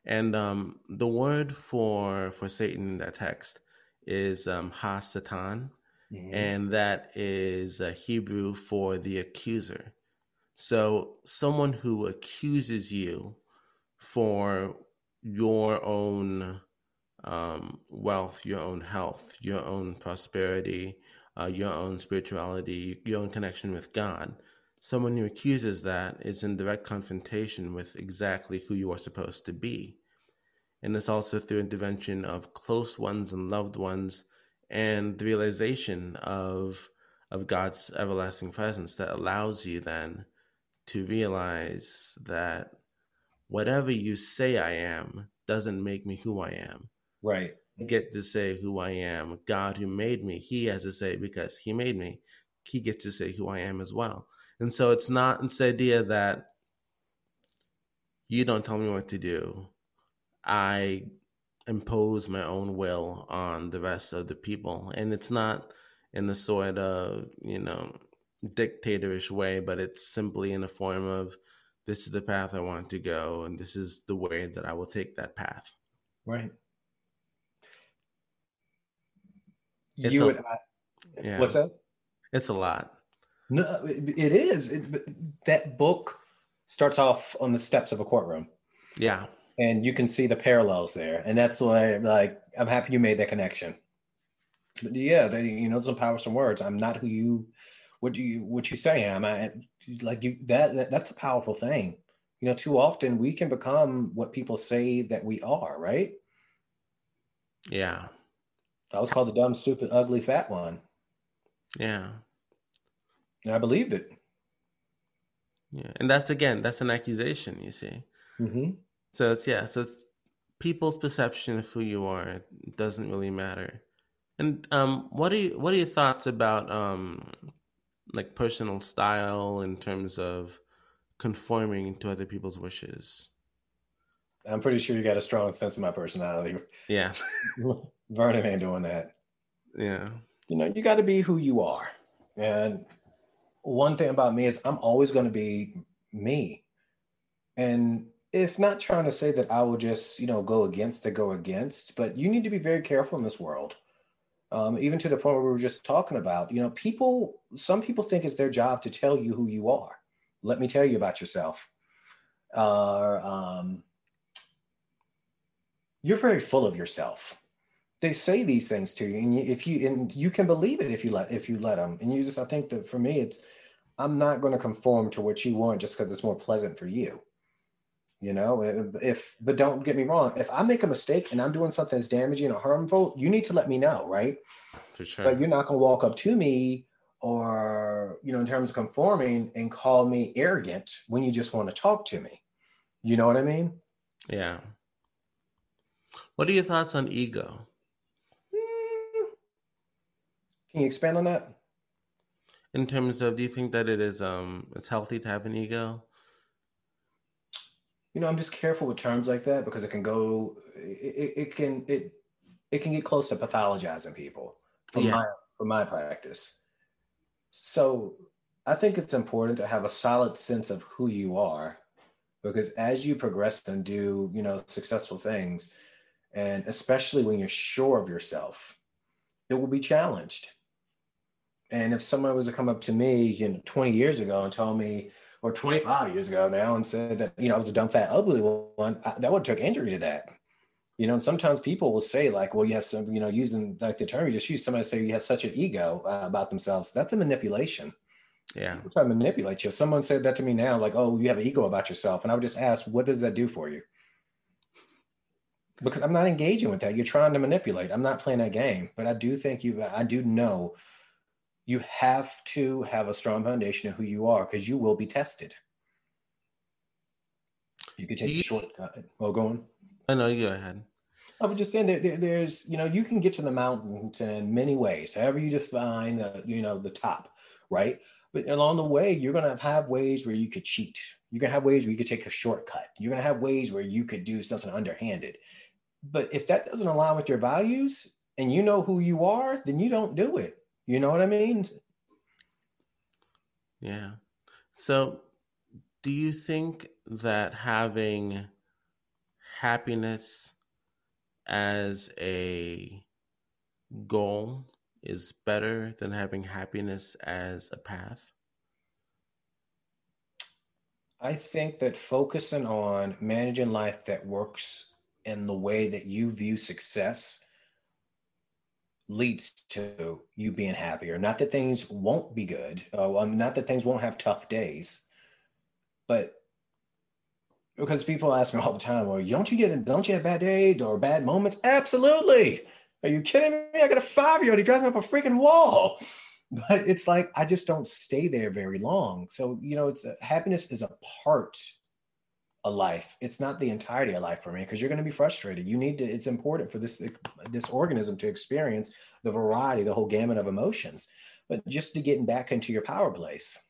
And um, the word for for Satan in that text is um, Ha Satan, mm-hmm. and that is a Hebrew for the accuser. So, someone who accuses you for your own um, wealth, your own health, your own prosperity, uh, your own spirituality, your own connection with God. Someone who accuses that is in direct confrontation with exactly who you are supposed to be. And it's also through intervention of close ones and loved ones and the realization of of God's everlasting presence that allows you then to realize that whatever you say I am doesn't make me who I am. Right. I get to say who I am. God who made me, he has to say because he made me, he gets to say who I am as well. And so it's not this idea that you don't tell me what to do. I impose my own will on the rest of the people. And it's not in the sort of, you know, dictatorish way, but it's simply in the form of this is the path I want to go and this is the way that I will take that path. Right. It's you a, and I, yeah. What's that? It's a lot. No, it is. It, that book starts off on the steps of a courtroom. Yeah and you can see the parallels there. And that's why like i'm happy you made that connection. But yeah they, you know some power some words. I'm not who you what do you what you say am. I like you that, that that's a powerful thing. You know too often we can become what people say that we are right? Yeah. I was called the dumb stupid ugly fat one. Yeah. And i believed it. Yeah. And that's again that's an accusation you see. Mm-hmm. So it's yeah, so it's people's perception of who you are doesn't really matter. And um, what are you, what are your thoughts about um, like personal style in terms of conforming to other people's wishes? I'm pretty sure you got a strong sense of my personality. Yeah, Vernon ain't doing that. Yeah, you know, you got to be who you are. And one thing about me is I'm always going to be me. And if not trying to say that I will just, you know, go against the go against, but you need to be very careful in this world. Um, even to the point where we were just talking about, you know, people, some people think it's their job to tell you who you are. Let me tell you about yourself. Uh, um, you're very full of yourself. They say these things to you, and if you and you can believe it if you let if you let them. And you just, I think that for me, it's I'm not going to conform to what you want just because it's more pleasant for you you know if but don't get me wrong if i make a mistake and i'm doing something that's damaging or harmful you need to let me know right for sure but you're not going to walk up to me or you know in terms of conforming and call me arrogant when you just want to talk to me You know what I mean? Yeah. What are your thoughts on ego? Can you expand on that? In terms of, do you think that it is um it's healthy to have an ego? You know, I'm just careful with terms like that because it can go, it, it can it it can get close to pathologizing people from yeah. my from my practice. So I think it's important to have a solid sense of who you are because as you progress and do, you know, successful things, and especially when you're sure of yourself, it will be challenged. And if someone was to come up to me, you know, 20 years ago and tell me, or 25 years ago now, and said that, you know, I was a dumb, fat, ugly one, I, that would have took injury to that. You know, and sometimes people will say like, well, you have some, you know, using like the term you just used, somebody say you have such an ego uh, about themselves. That's a manipulation. Yeah. People try to manipulate you. If someone said that to me now, like, oh, you have an ego about yourself. And I would just ask, what does that do for you? Because I'm not engaging with that. You're trying to manipulate. I'm not playing that game. But I do think you, I do know you have to have a strong foundation of who you are because you will be tested. You could take you, a shortcut. Well, go on. I know you go ahead. I was just saying that there, there's, you know, you can get to the mountains in many ways. However you define, uh, you know, the top, right? But along the way, you're going to have ways where you could cheat. You're going to have ways where you could take a shortcut. You're going to have ways where you could do something underhanded. But if that doesn't align with your values and you know who you are, then you don't do it. You know what I mean? Yeah. So, do you think that having happiness as a goal is better than having happiness as a path? I think that focusing on managing life that works in the way that you view success leads to you being happier. Not that things won't be good, uh, not that things won't have tough days, but because people ask me all the time, well, don't you get, a, don't you have bad days or bad moments? Absolutely. Are you kidding me? I got a five year old. He drives me up a freaking wall. But it's like I just don't stay there very long. So you know, it's happiness is a part of life. It's not the entirety of life for me because you're going to be frustrated. You need to. It's important for this this organism to experience the variety, the whole gamut of emotions. But just to getting back into your power place,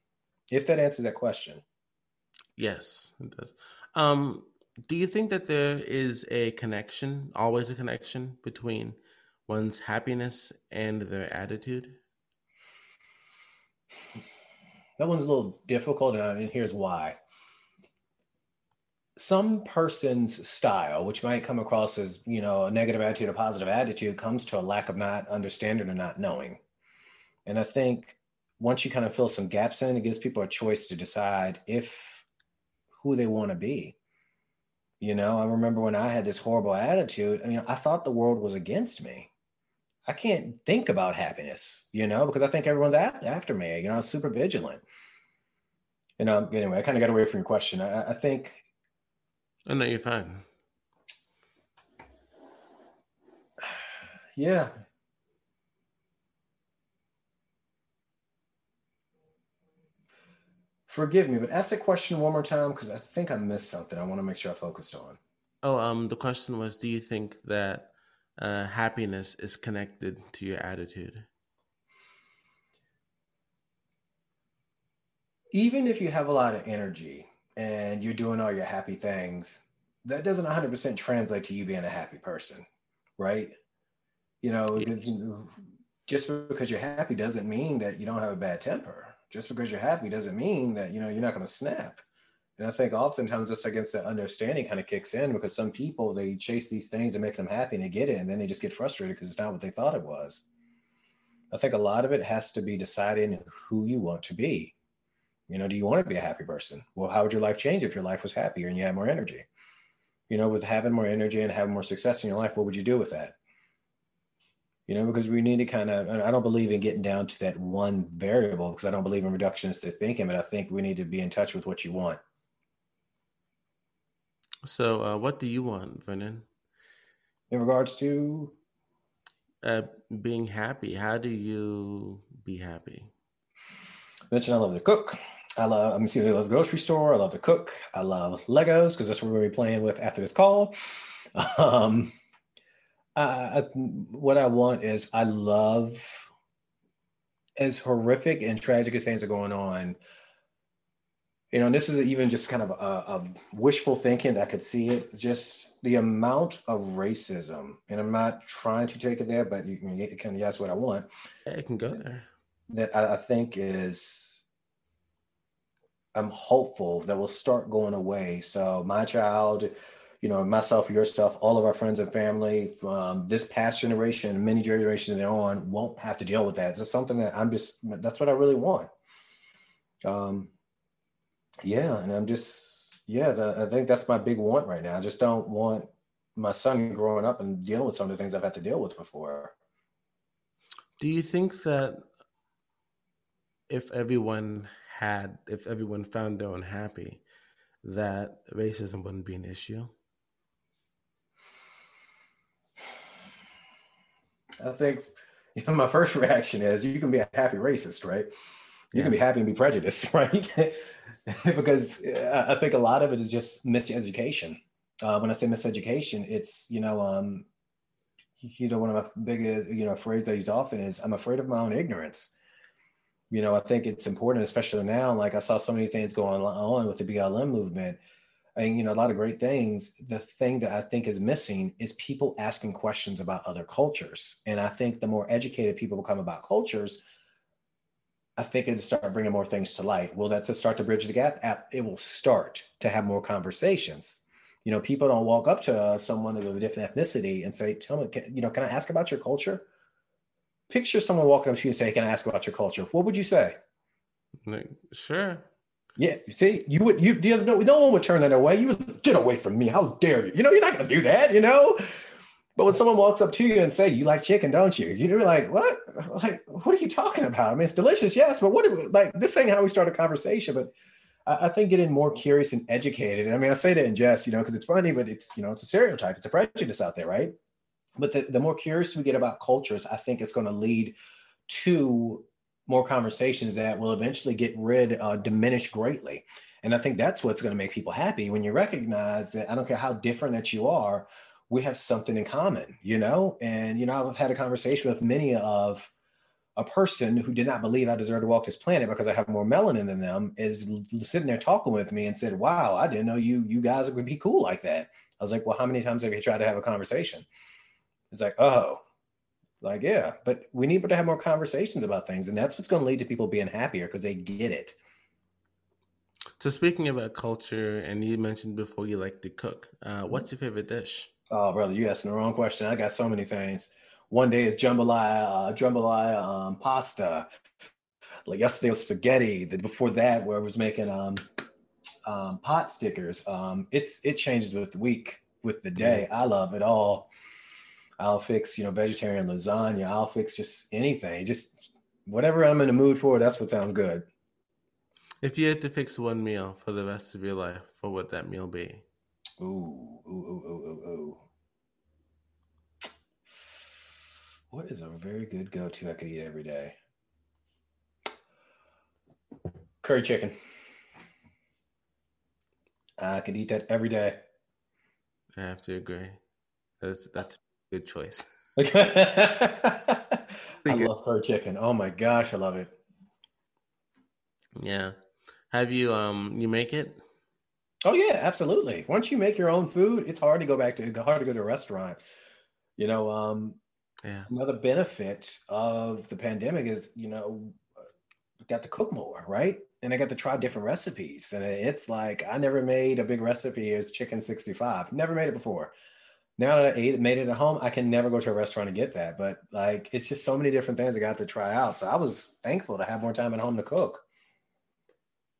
if that answers that question. Yes, it does. Um, do you think that there is a connection, always a connection between one's happiness and their attitude? That one's a little difficult, and here's why. Some person's style, which might come across as you know a negative attitude, a positive attitude, comes to a lack of not understanding or not knowing. And I think once you kind of fill some gaps in, it gives people a choice to decide if who they want to be. You know, I remember when I had this horrible attitude, I mean, I thought the world was against me. I can't think about happiness, you know, because I think everyone's after me. You know, I'm super vigilant. You know, anyway, I kind of got away from your question. I, I think. Oh, no, you're fine. Yeah. Forgive me, but ask the question one more time because I think I missed something. I want to make sure I focused on. Oh, um, the question was: Do you think that uh, happiness is connected to your attitude. Even if you have a lot of energy and you're doing all your happy things, that doesn't 100% translate to you being a happy person, right? You know, yes. just because you're happy doesn't mean that you don't have a bad temper. Just because you're happy doesn't mean that, you know, you're not going to snap. And I think oftentimes just against that understanding kind of kicks in because some people they chase these things and make them happy and they get it, and then they just get frustrated because it's not what they thought it was. I think a lot of it has to be deciding who you want to be. You know, do you want to be a happy person? Well, how would your life change if your life was happier and you had more energy? You know, with having more energy and having more success in your life, what would you do with that? You know, because we need to kind of, I don't believe in getting down to that one variable because I don't believe in reductionistic thinking, but I think we need to be in touch with what you want. So, uh, what do you want, Vernon? In regards to uh, being happy, how do you be happy? Mention I love to cook. I love. I'm see. I love grocery store. I love to cook. I love Legos because that's what we're gonna be playing with after this call. Um, I, what I want is I love as horrific and tragic as things are going on. You know, and this is even just kind of a, a wishful thinking. I could see it. Just the amount of racism, and I'm not trying to take it there, but you, can guess what I want. Yeah, it can go there. That I, I think is I'm hopeful that will start going away. So my child, you know, myself, yourself, all of our friends and family from this past generation, many generations on, won't have to deal with that. It's something that I'm just that's what I really want. Um, yeah, and I'm just yeah, the, I think that's my big want right now. I just don't want my son growing up and dealing with some of the things I've had to deal with before. Do you think that if everyone had, if everyone found their own happy, that racism wouldn't be an issue? I think you know, my first reaction is you can be a happy racist, right? You yeah. can be happy and be prejudiced, right? because uh, I think a lot of it is just miseducation. Uh, when I say miseducation, it's you know, um, you know, one of my biggest you know phrase I use often is I'm afraid of my own ignorance you know, I think it's important, especially now. Like I saw so many things going on with the BLM movement, and you know, a lot of great things. The thing that I think is missing is people asking questions about other cultures. And I think the more educated people become about cultures, I think it'll start bringing more things to light. Will that to start to bridge the gap? It will start to have more conversations. You know, people don't walk up to uh, someone of a different ethnicity and say, "Tell me, can, you know, can I ask about your culture?" Picture someone walking up to you and saying, "Can I ask about your culture?" What would you say? Like, sure. Yeah, you see, you would you there's no no one would turn that away. You would get away from me. How dare you? You know, you're not gonna do that, you know. But when someone walks up to you and say, "You like chicken, don't you?" You're like, "What? Like, what are you talking about?" I mean, it's delicious, yes, but what? Like, this ain't how we start a conversation. But I, I think getting more curious and educated. I mean, I say that in jest, you know, because it's funny, but it's you know, it's a stereotype, it's a prejudice out there, right? But the, the more curious we get about cultures, I think it's going to lead to more conversations that will eventually get rid, uh, diminish greatly. And I think that's what's going to make people happy when you recognize that I don't care how different that you are, we have something in common, you know? And, you know, I've had a conversation with many of a person who did not believe I deserved to walk this planet because I have more melanin than them is sitting there talking with me and said, wow, I didn't know you, you guys would be cool like that. I was like, well, how many times have you tried to have a conversation? It's like, oh, like, yeah, but we need to have more conversations about things. And that's what's going to lead to people being happier because they get it. So, speaking about culture, and you mentioned before you like to cook, uh, what's your favorite dish? Oh, brother, you asking the wrong question. I got so many things. One day is jambalaya, uh, jambalaya um, pasta. Like yesterday was spaghetti. The before that, where I was making um, um, pot stickers. Um, it's it changes with the week, with the day. I love it all. I'll fix, you know, vegetarian lasagna. I'll fix just anything. Just whatever I'm in the mood for, that's what sounds good. If you had to fix one meal for the rest of your life, what would that meal be? Ooh, ooh, ooh, ooh, ooh, ooh. What is a very good go-to I could eat every day? Curry chicken. I could eat that every day. I have to agree. That's that's Good choice. I love her chicken. Oh my gosh, I love it. Yeah. Have you um you make it? Oh yeah, absolutely. Once you make your own food, it's hard to go back to hard to go to a restaurant. You know, um yeah. Another benefit of the pandemic is, you know, got to cook more, right? And I got to try different recipes. And it's like I never made a big recipe as chicken 65. Never made it before now that I ate it, made it at home, I can never go to a restaurant and get that. But like, it's just so many different things I got to try out. So I was thankful to have more time at home to cook.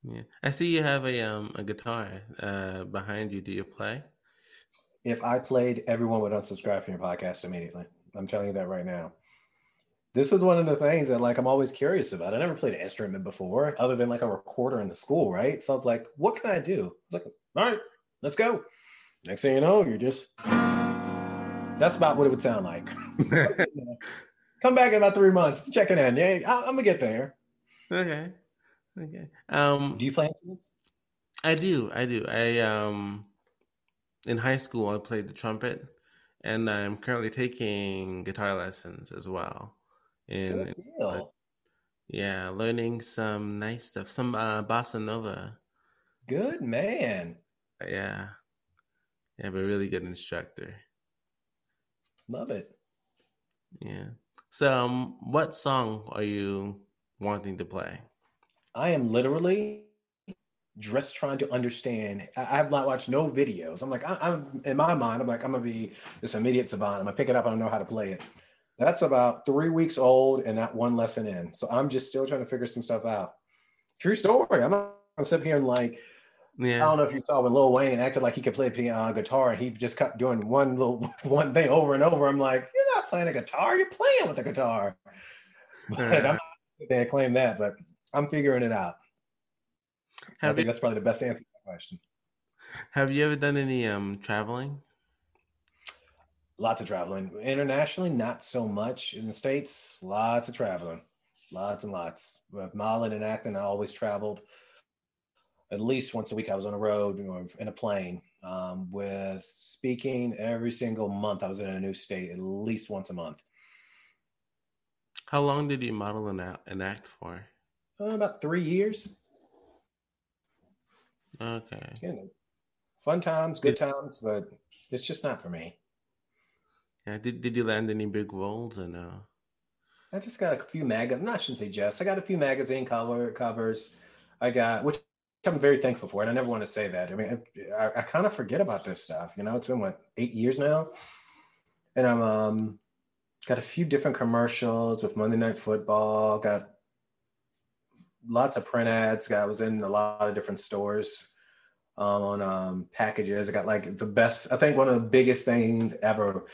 Yeah, I see you have a um a guitar uh behind you. Do you play? If I played, everyone would unsubscribe from your podcast immediately. I'm telling you that right now. This is one of the things that like I'm always curious about. I never played an instrument before, other than like a recorder in the school, right? So I was like, what can I do? I like, all right, let's go. Next thing you know, you're just that's about what it would sound like. Come back in about three months, check it in. Yeah, I, am gonna get there. Okay, Okay. Um, do you play instruments? I do. I do. I um, in high school, I played the trumpet, and I'm currently taking guitar lessons as well. In, Good deal. yeah, learning some nice stuff, some uh, bossa nova. Good man. Yeah, yeah, but really good instructor. Love it. Yeah. So, um, what song are you wanting to play? I am literally just trying to understand. I, have not watched no videos. I'm like, I, am in my mind, I'm like, I'm gonna be this immediate savant. I'm gonna pick it up. I don't know how to play it. That's about three weeks old and not one lesson in. So I'm just still trying to figure some stuff out. True story. I'm not gonna sit here and like, yeah. I don't know if you saw when Lil Wayne acted like he could play piano, guitar and he just kept doing one little one thing over and over. I'm like, you're not playing a guitar, you're playing with a guitar. But I'm not gonna claim that, but I'm figuring it out. I think you, that's probably the best answer to that question. Have you ever done any um traveling? Lots of traveling. Internationally, not so much. In the States, lots of traveling. Lots and lots. With Marlon and Acton, I always traveled. At least once a week, I was on the road or in a plane. Um, with speaking every single month, I was in a new state at least once a month. How long did you model and act for? Uh, about three years. Okay. You know, fun times, good times, but it's just not for me. Yeah. Did Did you land any big roles or no? I just got a few mag. I shouldn't say just. I got a few magazine cover covers. I got which I'm very thankful for, and I never want to say that. I mean, I, I kind of forget about this stuff. You know, it's been what eight years now, and I'm um got a few different commercials with Monday Night Football. Got lots of print ads. I was in a lot of different stores um, on um, packages. I got like the best. I think one of the biggest things ever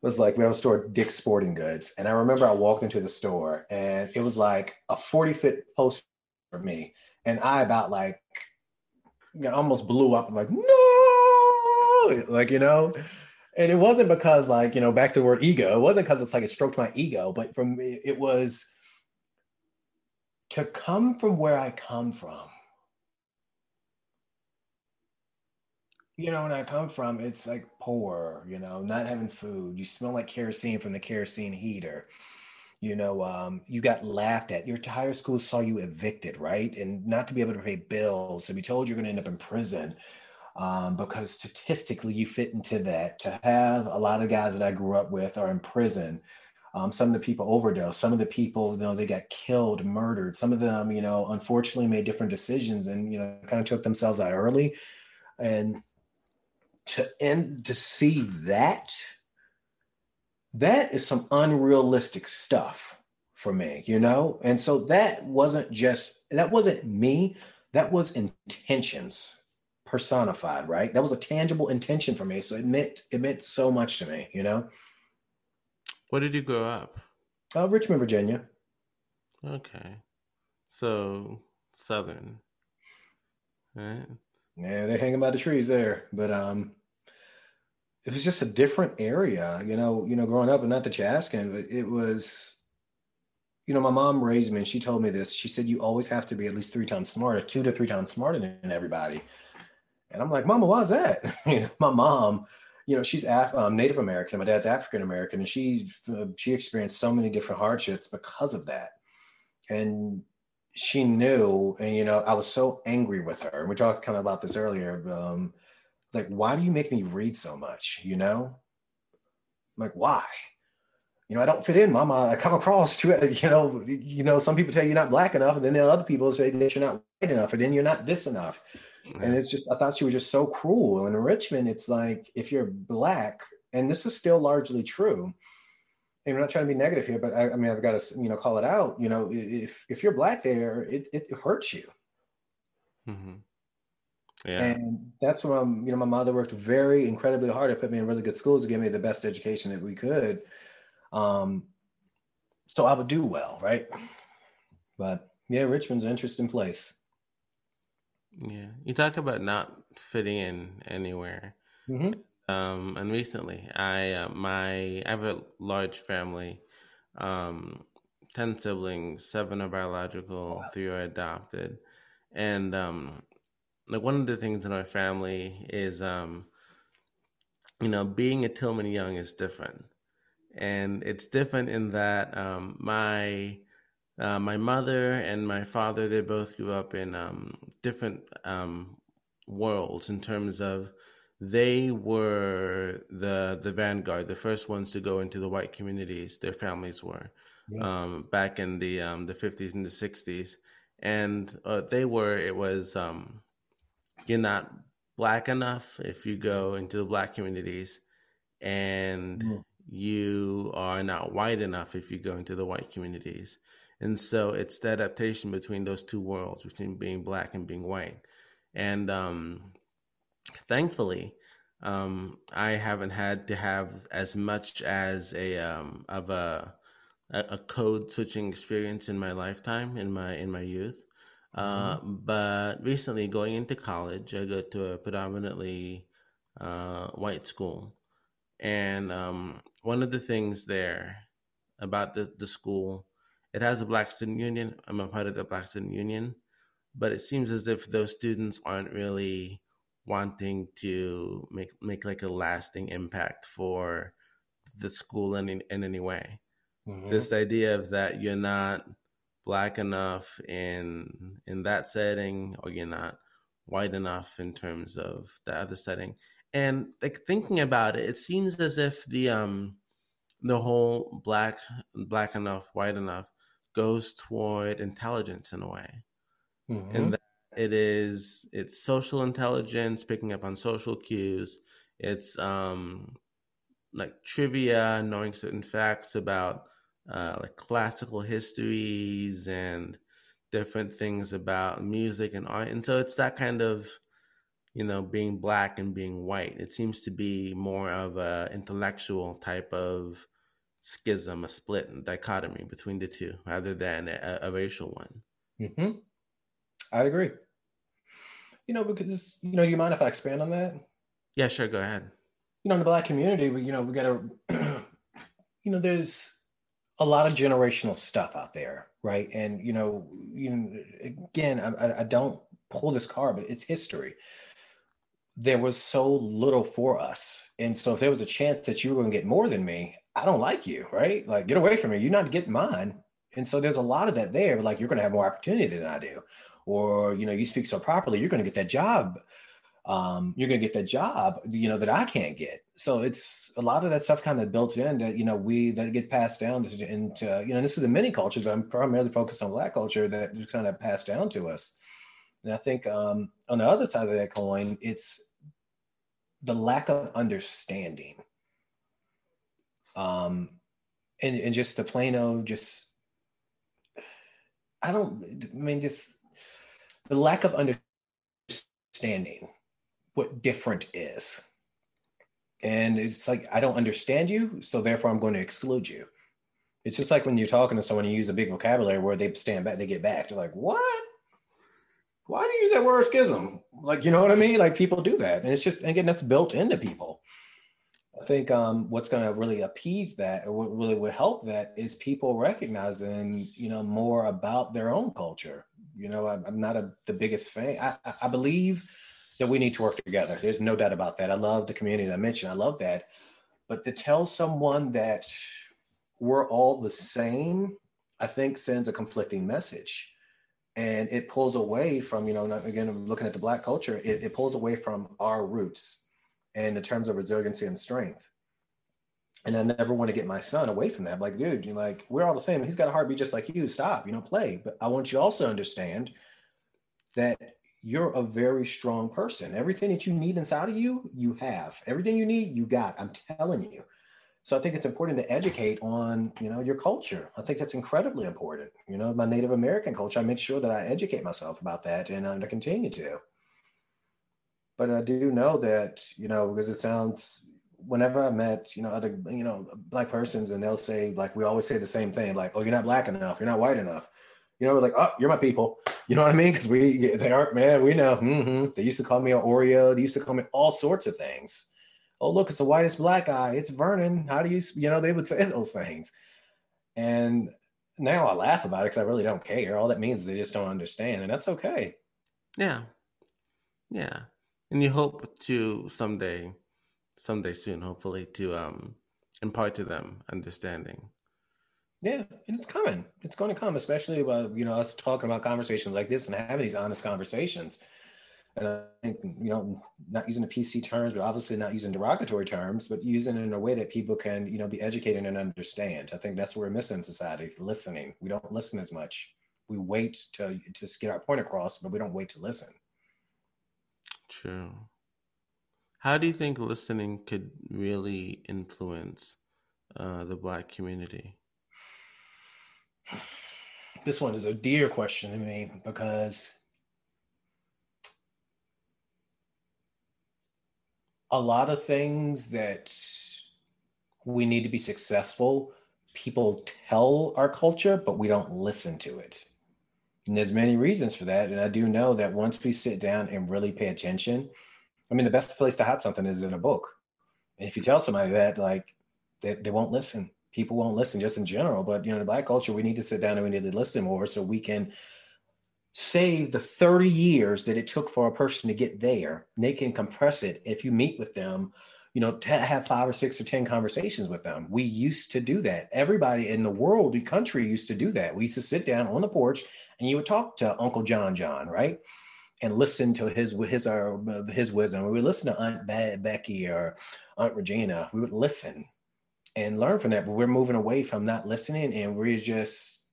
was like we have a store, Dick's Sporting Goods, and I remember I walked into the store and it was like a forty foot poster for me, and I about like know, almost blew up. I'm like no, like you know. And it wasn't because like, you know, back to the word ego, it wasn't because it's like it stroked my ego, but from it was to come from where I come from. You know, when I come from, it's like poor, you know, not having food. You smell like kerosene from the kerosene heater. You know, um, you got laughed at. Your entire school saw you evicted, right? And not to be able to pay bills, to be told you're going to end up in prison um, because statistically you fit into that. To have a lot of guys that I grew up with are in prison um, some of the people overdosed. Some of the people, you know, they got killed, murdered. Some of them, you know, unfortunately made different decisions and, you know, kind of took themselves out early. And to end to see that, that is some unrealistic stuff for me, you know? And so that wasn't just, that wasn't me. That was intentions personified, right? That was a tangible intention for me. So it meant, it meant so much to me, you know? Where did you grow up? Uh, Richmond, Virginia. Okay. So southern. Right. Yeah, they hanging by the trees there. But um it was just a different area, you know, you know, growing up and not that you're asking, but it was you know, my mom raised me and she told me this. She said, You always have to be at least three times smarter, two to three times smarter than everybody. And I'm like, Mama, why is that? you know, my mom you know she's Af- um, Native American. My dad's African American, and she uh, she experienced so many different hardships because of that. And she knew, and you know, I was so angry with her. And we talked kind of about this earlier. Um, like, why do you make me read so much? You know, I'm like why? You know, I don't fit in, Mama. I come across too. You know, you know. Some people tell you you're not black enough, and then there are other people say that you're not white enough, and then you're not this enough. And it's just, I thought she was just so cruel. And in Richmond, it's like if you're black, and this is still largely true. And I'm not trying to be negative here, but I, I mean, I've got to, you know, call it out. You know, if if you're black there, it it hurts you. Mm-hmm. Yeah. And that's when I'm, you know, my mother worked very incredibly hard to put me in really good schools to give me the best education that we could. Um, so I would do well, right? But yeah, Richmond's an interesting place. Yeah, you talk about not fitting in anywhere. Mm-hmm. Um, and recently, I uh, my I have a large family. Um, ten siblings. Seven are biological, wow. three are adopted, and um, like one of the things in our family is um, you know, being a Tillman Young is different, and it's different in that um, my uh, my mother and my father they both grew up in um, different um, worlds in terms of they were the the vanguard, the first ones to go into the white communities. Their families were yeah. um, back in the um, the fifties and the sixties, and uh, they were. It was um, you're not black enough if you go into the black communities, and mm. you are not white enough if you go into the white communities. And so it's the adaptation between those two worlds, between being black and being white. And um, thankfully, um, I haven't had to have as much as a um, of a a code switching experience in my lifetime in my in my youth. Uh, mm-hmm. but recently, going into college, I go to a predominantly uh, white school, and um, one of the things there about the, the school, it has a Black Student Union. I'm a part of the Black Student Union, but it seems as if those students aren't really wanting to make make like a lasting impact for the school in in any way. Mm-hmm. This idea of that you're not black enough in in that setting or you're not white enough in terms of the other setting. And like thinking about it it seems as if the um the whole black black enough white enough goes toward intelligence in a way. Mm-hmm. and that it is it's social intelligence picking up on social cues. It's um like trivia knowing certain facts about uh, like classical histories and different things about music and art. And so it's that kind of, you know, being black and being white. It seems to be more of a intellectual type of schism, a split and dichotomy between the two, rather than a, a racial one. Mm-hmm. I agree. You know, because you know, you mind if I expand on that? Yeah, sure. Go ahead. You know, in the black community, we you know we got to, you know, there's a lot of generational stuff out there, right? And you know, you know, again, I, I don't pull this card, but it's history. There was so little for us, and so if there was a chance that you were going to get more than me, I don't like you, right? Like, get away from me. You're not getting mine. And so there's a lot of that there. Like, you're going to have more opportunity than I do, or you know, you speak so properly, you're going to get that job um, you're going to get that job, you know, that I can't get. So it's a lot of that stuff kind of built in that, you know, we, that get passed down into, you know, this is in many cultures. I'm primarily focused on black culture that kind of passed down to us. And I think um, on the other side of that coin, it's the lack of understanding. Um, and, and just the plain old, just, I don't, I mean, just the lack of understanding what different is. And it's like, I don't understand you, so therefore I'm going to exclude you. It's just like when you're talking to someone, you use a big vocabulary where they stand back, they get back. They're like, what? Why do you use that word schism? Like, you know what I mean? Like people do that. And it's just, again, that's built into people. I think um, what's going to really appease that, or what really would help that, is people recognizing, you know, more about their own culture. You know, I'm, not a, the biggest fan. I, I believe that we need to work together. There's no doubt about that. I love the community I mentioned. I love that. But to tell someone that we're all the same, I think sends a conflicting message. And it pulls away from, you know, again, looking at the Black culture, it, it pulls away from our roots and in terms of resiliency and strength. And I never want to get my son away from that. Like, dude, you're like, we're all the same. He's got a heartbeat just like you. Stop, you know, play. But I want you also understand that you're a very strong person. Everything that you need inside of you, you have. Everything you need, you got. I'm telling you. So I think it's important to educate on, you know, your culture. I think that's incredibly important. You know, my Native American culture, I make sure that I educate myself about that and I'm to continue to. But I do know that, you know, because it sounds whenever I met, you know, other, you know, black persons and they'll say, like, we always say the same thing, like, oh, you're not black enough, you're not white enough. You know, like, oh, you're my people. You know what I mean? Because we, they aren't man, we know. Mm-hmm. They used to call me an Oreo. They used to call me all sorts of things. Oh, look, it's the whitest black guy. It's Vernon. How do you, you know, they would say those things. And now I laugh about it because I really don't care. All that means they just don't understand, and that's okay. Yeah, yeah, and you hope to someday, someday soon, hopefully, to um impart to them understanding. Yeah, and it's coming. It's going to come, especially about you know us talking about conversations like this and having these honest conversations. And I think you know, not using the PC terms, but obviously not using derogatory terms, but using it in a way that people can you know be educated and understand. I think that's what we're missing in society: listening. We don't listen as much. We wait to to get our point across, but we don't wait to listen. True. How do you think listening could really influence uh, the Black community? This one is a dear question to me because a lot of things that we need to be successful, people tell our culture, but we don't listen to it. And there's many reasons for that. And I do know that once we sit down and really pay attention, I mean, the best place to hide something is in a book. And if you tell somebody that, like, they, they won't listen people won't listen just in general. But you know, the black culture, we need to sit down and we need to listen more so we can save the 30 years that it took for a person to get there. They can compress it if you meet with them, you know, to have five or six or 10 conversations with them. We used to do that. Everybody in the world, the country used to do that. We used to sit down on the porch and you would talk to Uncle John John, right? And listen to his his uh, his wisdom. We would listen to Aunt Becky or Aunt Regina. We would listen and learn from that. But we're moving away from not listening, and we're just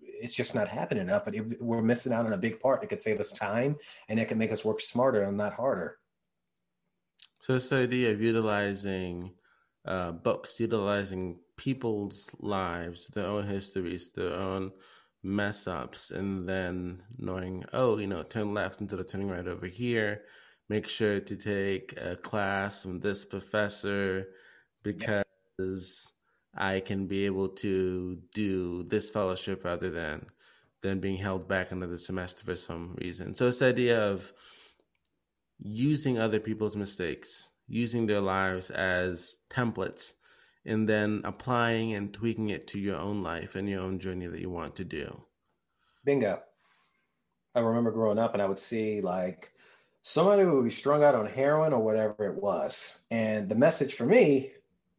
it's just not happening enough. But it, we're missing out on a big part that could save us time, and it can make us work smarter and not harder. So this idea of utilizing uh, books, utilizing people's lives, their own histories, their own mess ups, and then knowing, oh, you know, turn left instead of turning right over here. Make sure to take a class from this professor because I can be able to do this fellowship rather than than being held back another semester for some reason. So it's the idea of using other people's mistakes, using their lives as templates, and then applying and tweaking it to your own life and your own journey that you want to do. Bingo. I remember growing up and I would see like somebody would be strung out on heroin or whatever it was. And the message for me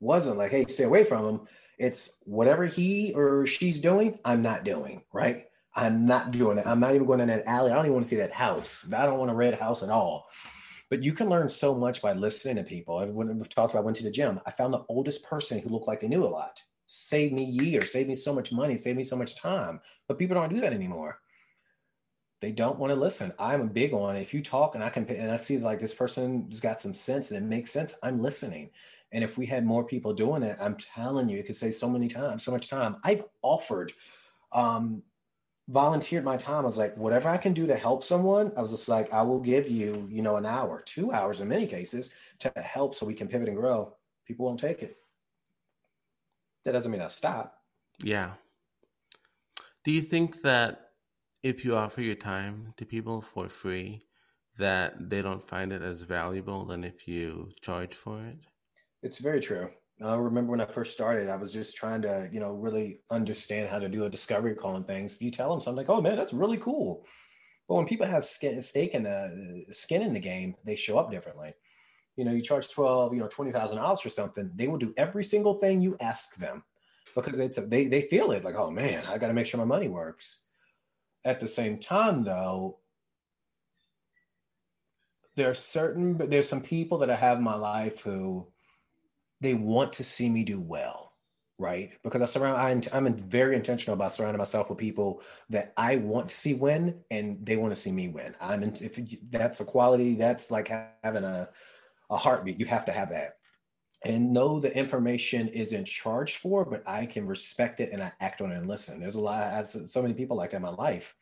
wasn't like, hey, stay away from him. It's whatever he or she's doing, I'm not doing, right? I'm not doing it. I'm not even going in that alley. I don't even want to see that house. I don't want a red house at all. But you can learn so much by listening to people. When we talked about, I went to the gym. I found the oldest person who looked like they knew a lot. Saved me years, saved me so much money, saved me so much time. But people don't do that anymore. They don't want to listen. I'm a big on if you talk and I can and I see like this person has got some sense and it makes sense. I'm listening. And if we had more people doing it, I'm telling you, it could save so many times, so much time. I've offered, um, volunteered my time. I was like, whatever I can do to help someone, I was just like, I will give you, you know, an hour, two hours in many cases to help so we can pivot and grow. People won't take it. That doesn't mean I stop. Yeah. Do you think that if you offer your time to people for free, that they don't find it as valuable than if you charge for it? It's very true. I remember when I first started, I was just trying to, you know, really understand how to do a discovery call and things. You tell them something like, "Oh man, that's really cool," but when people have skin, stake in the uh, skin in the game, they show up differently. You know, you charge twelve, you know, twenty thousand dollars for something, they will do every single thing you ask them because it's a, they they feel it like, "Oh man, I got to make sure my money works." At the same time, though, there are certain, but there's some people that I have in my life who they want to see me do well right? Because i surround I'm, I'm very intentional about surrounding myself with people that i want to see win and they want to see me win. I'm in, if that's a quality that's like having a, a heartbeat. You have to have that. And know the information isn't charged for but i can respect it and i act on it and listen. There's a lot i have so many people like that in my life.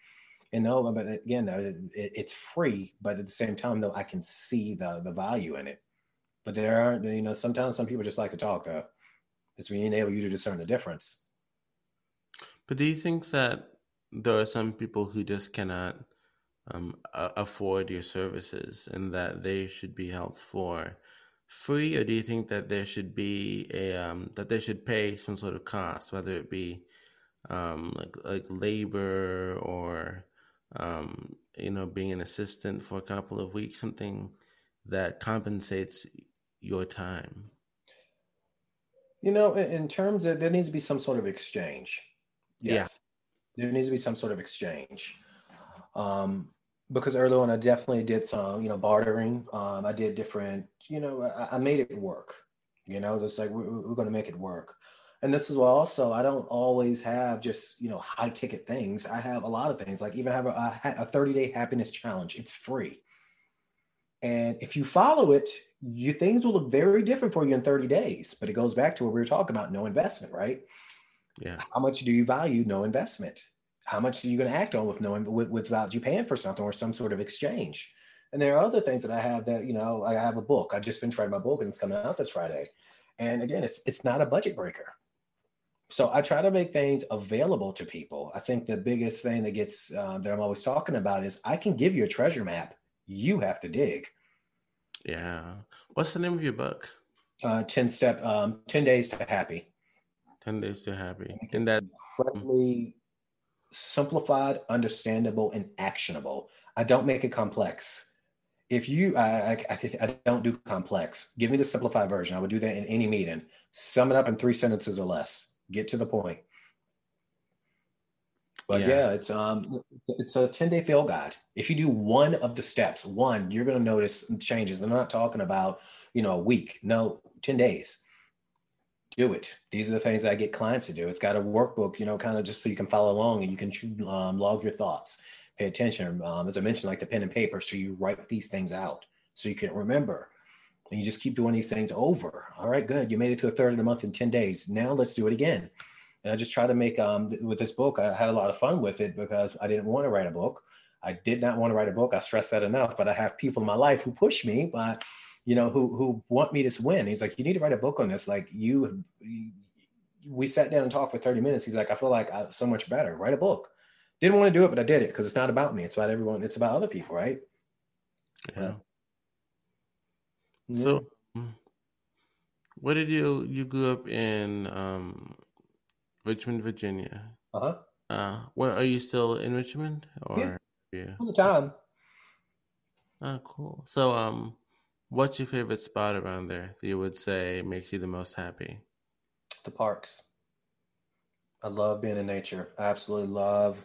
And no but again it, it's free but at the same time though i can see the the value in it but there are, you know, sometimes some people just like to talk, though. It's being able you to discern the difference. But do you think that there are some people who just cannot um, afford your services and that they should be helped for free, or do you think that there should be a um, that they should pay some sort of cost, whether it be um, like like labor or um, you know being an assistant for a couple of weeks, something that compensates your time? You know, in terms of there needs to be some sort of exchange. Yes, yeah. there needs to be some sort of exchange. Um, because early on, I definitely did some, you know, bartering. Um, I did different, you know, I, I made it work. You know, just like we're, we're going to make it work. And this is well, also, I don't always have just, you know, high ticket things. I have a lot of things, like even have a, a 30 day happiness challenge. It's free. And if you follow it, you things will look very different for you in 30 days. But it goes back to what we were talking about, no investment, right? Yeah. How much do you value no investment? How much are you going to act on with no with, without you paying for something or some sort of exchange? And there are other things that I have that, you know, I have a book. I've just finished writing my book and it's coming out this Friday. And again, it's it's not a budget breaker. So I try to make things available to people. I think the biggest thing that gets uh, that I'm always talking about is I can give you a treasure map. You have to dig. Yeah. What's the name of your book? Uh, 10 step, um, 10 days to happy. 10 days to happy. And that incredibly simplified, understandable, and actionable. I don't make it complex. If you, I, I, I don't do complex. Give me the simplified version. I would do that in any meeting. Sum it up in three sentences or less. Get to the point. But yeah, yeah it's um it's a 10 day fail guide. If you do one of the steps, one, you're gonna notice changes. I'm not talking about you know a week. No, 10 days. Do it. These are the things that I get clients to do. It's got a workbook, you know, kind of just so you can follow along and you can um, log your thoughts, pay attention. Um, as I mentioned, like the pen and paper, so you write these things out so you can remember. And you just keep doing these things over. All right, good. You made it to a third of the month in 10 days. Now let's do it again. And I just try to make um with this book, I had a lot of fun with it because I didn't want to write a book. I did not want to write a book. I stress that enough, but I have people in my life who push me, but you know, who who want me to win. He's like, you need to write a book on this. Like you, we sat down and talked for 30 minutes. He's like, I feel like I, so much better. Write a book. Didn't want to do it, but I did it because it's not about me. It's about everyone. It's about other people, right? Yeah. yeah. So, what did you you grew up in um, Richmond, Virginia. Uh-huh. Uh Where are you still in Richmond or yeah. all the time? Oh, cool. So, um, what's your favorite spot around there that you would say makes you the most happy? The parks. I love being in nature. I absolutely love.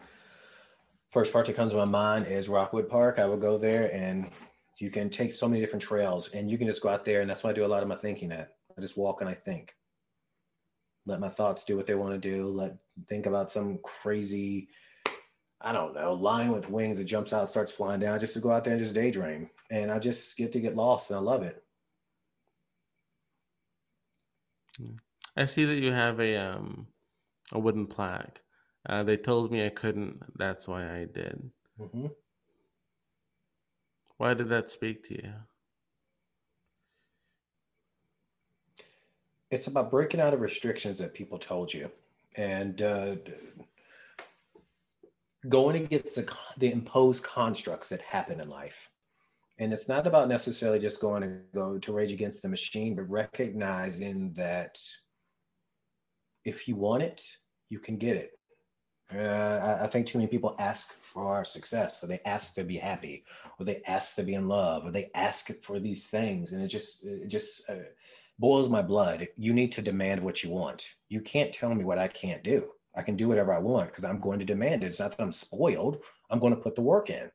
First part that comes to my mind is Rockwood Park. I would go there and you can take so many different trails and you can just go out there and that's why I do a lot of my thinking at. I just walk and I think let my thoughts do what they want to do. Let think about some crazy, I don't know, lion with wings that jumps out, starts flying down, just to go out there and just daydream. And I just get to get lost, and I love it. I see that you have a um a wooden plaque. Uh, they told me I couldn't. That's why I did. Mm-hmm. Why did that speak to you? It's about breaking out of restrictions that people told you and uh, going against the, the imposed constructs that happen in life. And it's not about necessarily just going to go to rage against the machine but recognizing that if you want it you can get it. Uh, I, think too many people ask for success so they ask to be happy or they ask to be in love or they ask for these things. And it just it just uh, boils my blood. You need to demand what you want. You can't tell me what I can't do. I can do whatever I want because I'm going to demand it. It's not that I'm spoiled. I'm going to put the work in.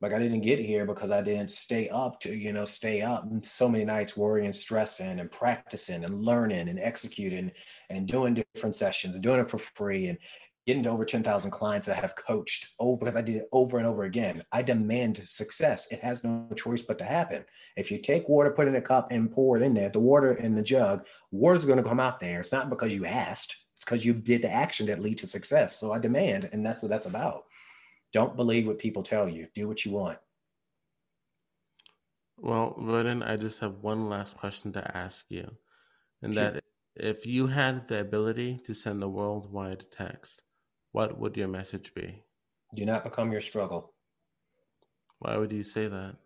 Like I didn't get here because I didn't stay up to, you know, stay up so many nights worrying, stressing and practicing and learning and executing and doing different sessions doing it for free and getting to over 10,000 clients that I have coached over because I did it over and over again. I demand success. It has no choice but to happen. If you take water, put it in a cup and pour it in there, the water in the jug, water's going to come out there. It's not because you asked. It's because you did the action that lead to success. So I demand, and that's what that's about. Don't believe what people tell you. Do what you want. Well, Vernon, I just have one last question to ask you. And sure. that if you had the ability to send a worldwide text, what would your message be? Do not become your struggle. Why would you say that?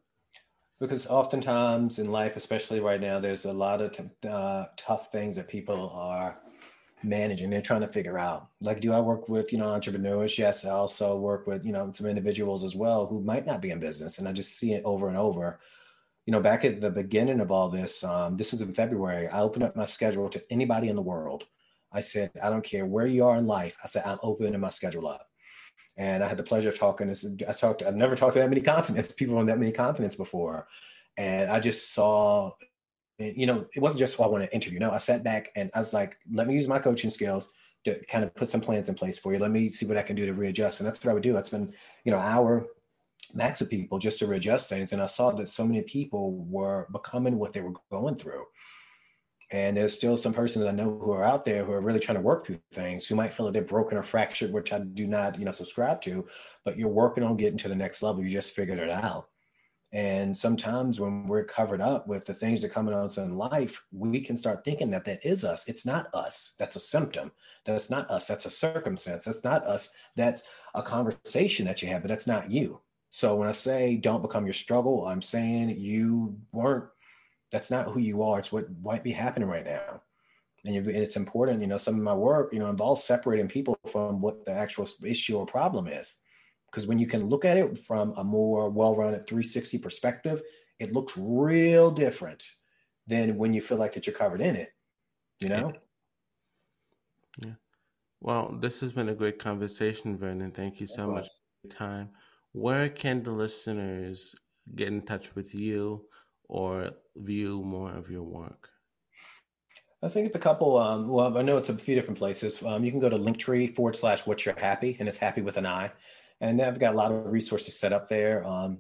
Because oftentimes in life, especially right now, there's a lot of t- uh, tough things that people are managing. They're trying to figure out, like, do I work with, you know, entrepreneurs? Yes. I also work with, you know, some individuals as well who might not be in business. And I just see it over and over. You know, back at the beginning of all this, um, this is in February, I opened up my schedule to anybody in the world. I said, I don't care where you are in life. I said, I'm opening my schedule up. And I had the pleasure of talking. I talked, I've never talked to that many continents, people on that many continents before. And I just saw you know, it wasn't just, I want to interview. No, I sat back and I was like, let me use my coaching skills to kind of put some plans in place for you. Let me see what I can do to readjust. And that's what I would do. It's been, you know, hour max of people just to readjust things. And I saw that so many people were becoming what they were going through. And there's still some persons I know who are out there who are really trying to work through things, who might feel that they're broken or fractured, which I do not, you know, subscribe to, but you're working on getting to the next level. You just figured it out. And sometimes when we're covered up with the things that come in us in life, we can start thinking that that is us. It's not us. That's a symptom. That's not us. That's a circumstance. That's not us. That's a conversation that you have, but that's not you. So when I say don't become your struggle, I'm saying you weren't, that's not who you are. It's what might be happening right now. And, it's important, you know, some of my work, you know, involves separating people from what the actual issue or problem is because when you can look at it from a more well-rounded 360 perspective, it looks real different than when you feel like that you're covered in it. You know? Yeah. Well, this has been a great conversation, Vernon. Thank you so much for your time. Where can the listeners get in touch with you or view more of your work? I think it's a couple. Um, well, I know it's a few different places. Um, you can go to Linktree forward slash What You're Happy, and it's happy with an I and I've got a lot of resources set up there. Um,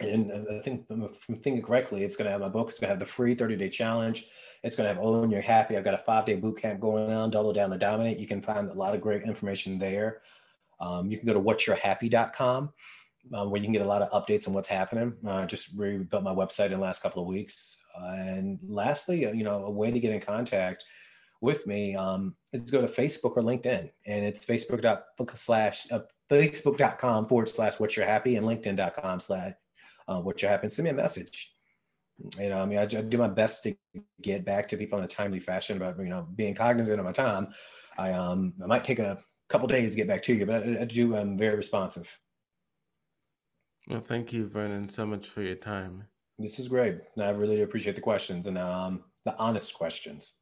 and I think if I'm thinking correctly, it's going to have my book. It's going to have the free 30 day challenge. It's going to have Own You're Happy. I've got a five day boot camp going on, Double Down to Dominate. You can find a lot of great information there. Um, you can go to whatyourhappy.com um, where you can get a lot of updates on what's happening. I uh, just rebuilt my website in the last couple of weeks. Uh, and lastly, uh, you know, a way to get in contact with me um, is go to Facebook or LinkedIn. And it's facebook.com slash uh, facebook.com forward slash what you're happy and linkedin.com slash uh, what you're happy. Send me a message. You know, I mean, I, I, do my best to get back to people in a timely fashion, but you know, being cognizant of my time, I um I might take a couple days to get back to you, but I, I do. I'm very responsive. Well, thank you, Vernon, so much for your time. This is great. I really appreciate the questions and um the honest questions.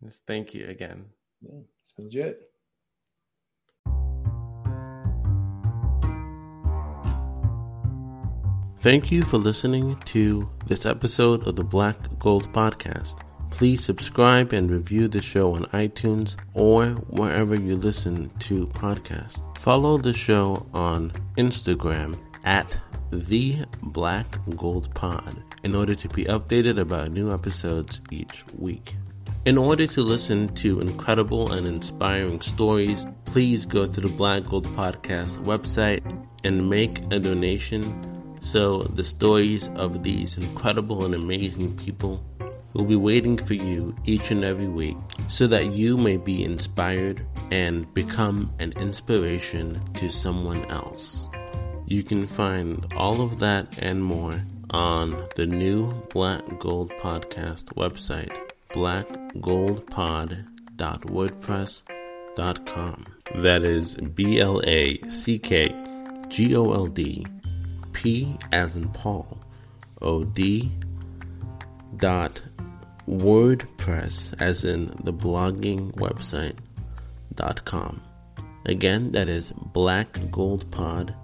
Yes, thank you again. Yeah, it's legit. Thank you for listening to this episode of the Black Gold Podcast. Please subscribe and review the show on iTunes or wherever you listen to podcasts. Follow the show on Instagram at the Black Gold Pod in order to be updated about new episodes each week. In order to listen to incredible and inspiring stories, please go to the Black Gold Podcast website and make a donation so, the stories of these incredible and amazing people will be waiting for you each and every week so that you may be inspired and become an inspiration to someone else. You can find all of that and more on the new Black Gold Podcast website, blackgoldpod.wordpress.com. That is B L A C K G O L D P as in Paul, O D dot WordPress as in the blogging website dot com. Again, that is blackgoldpod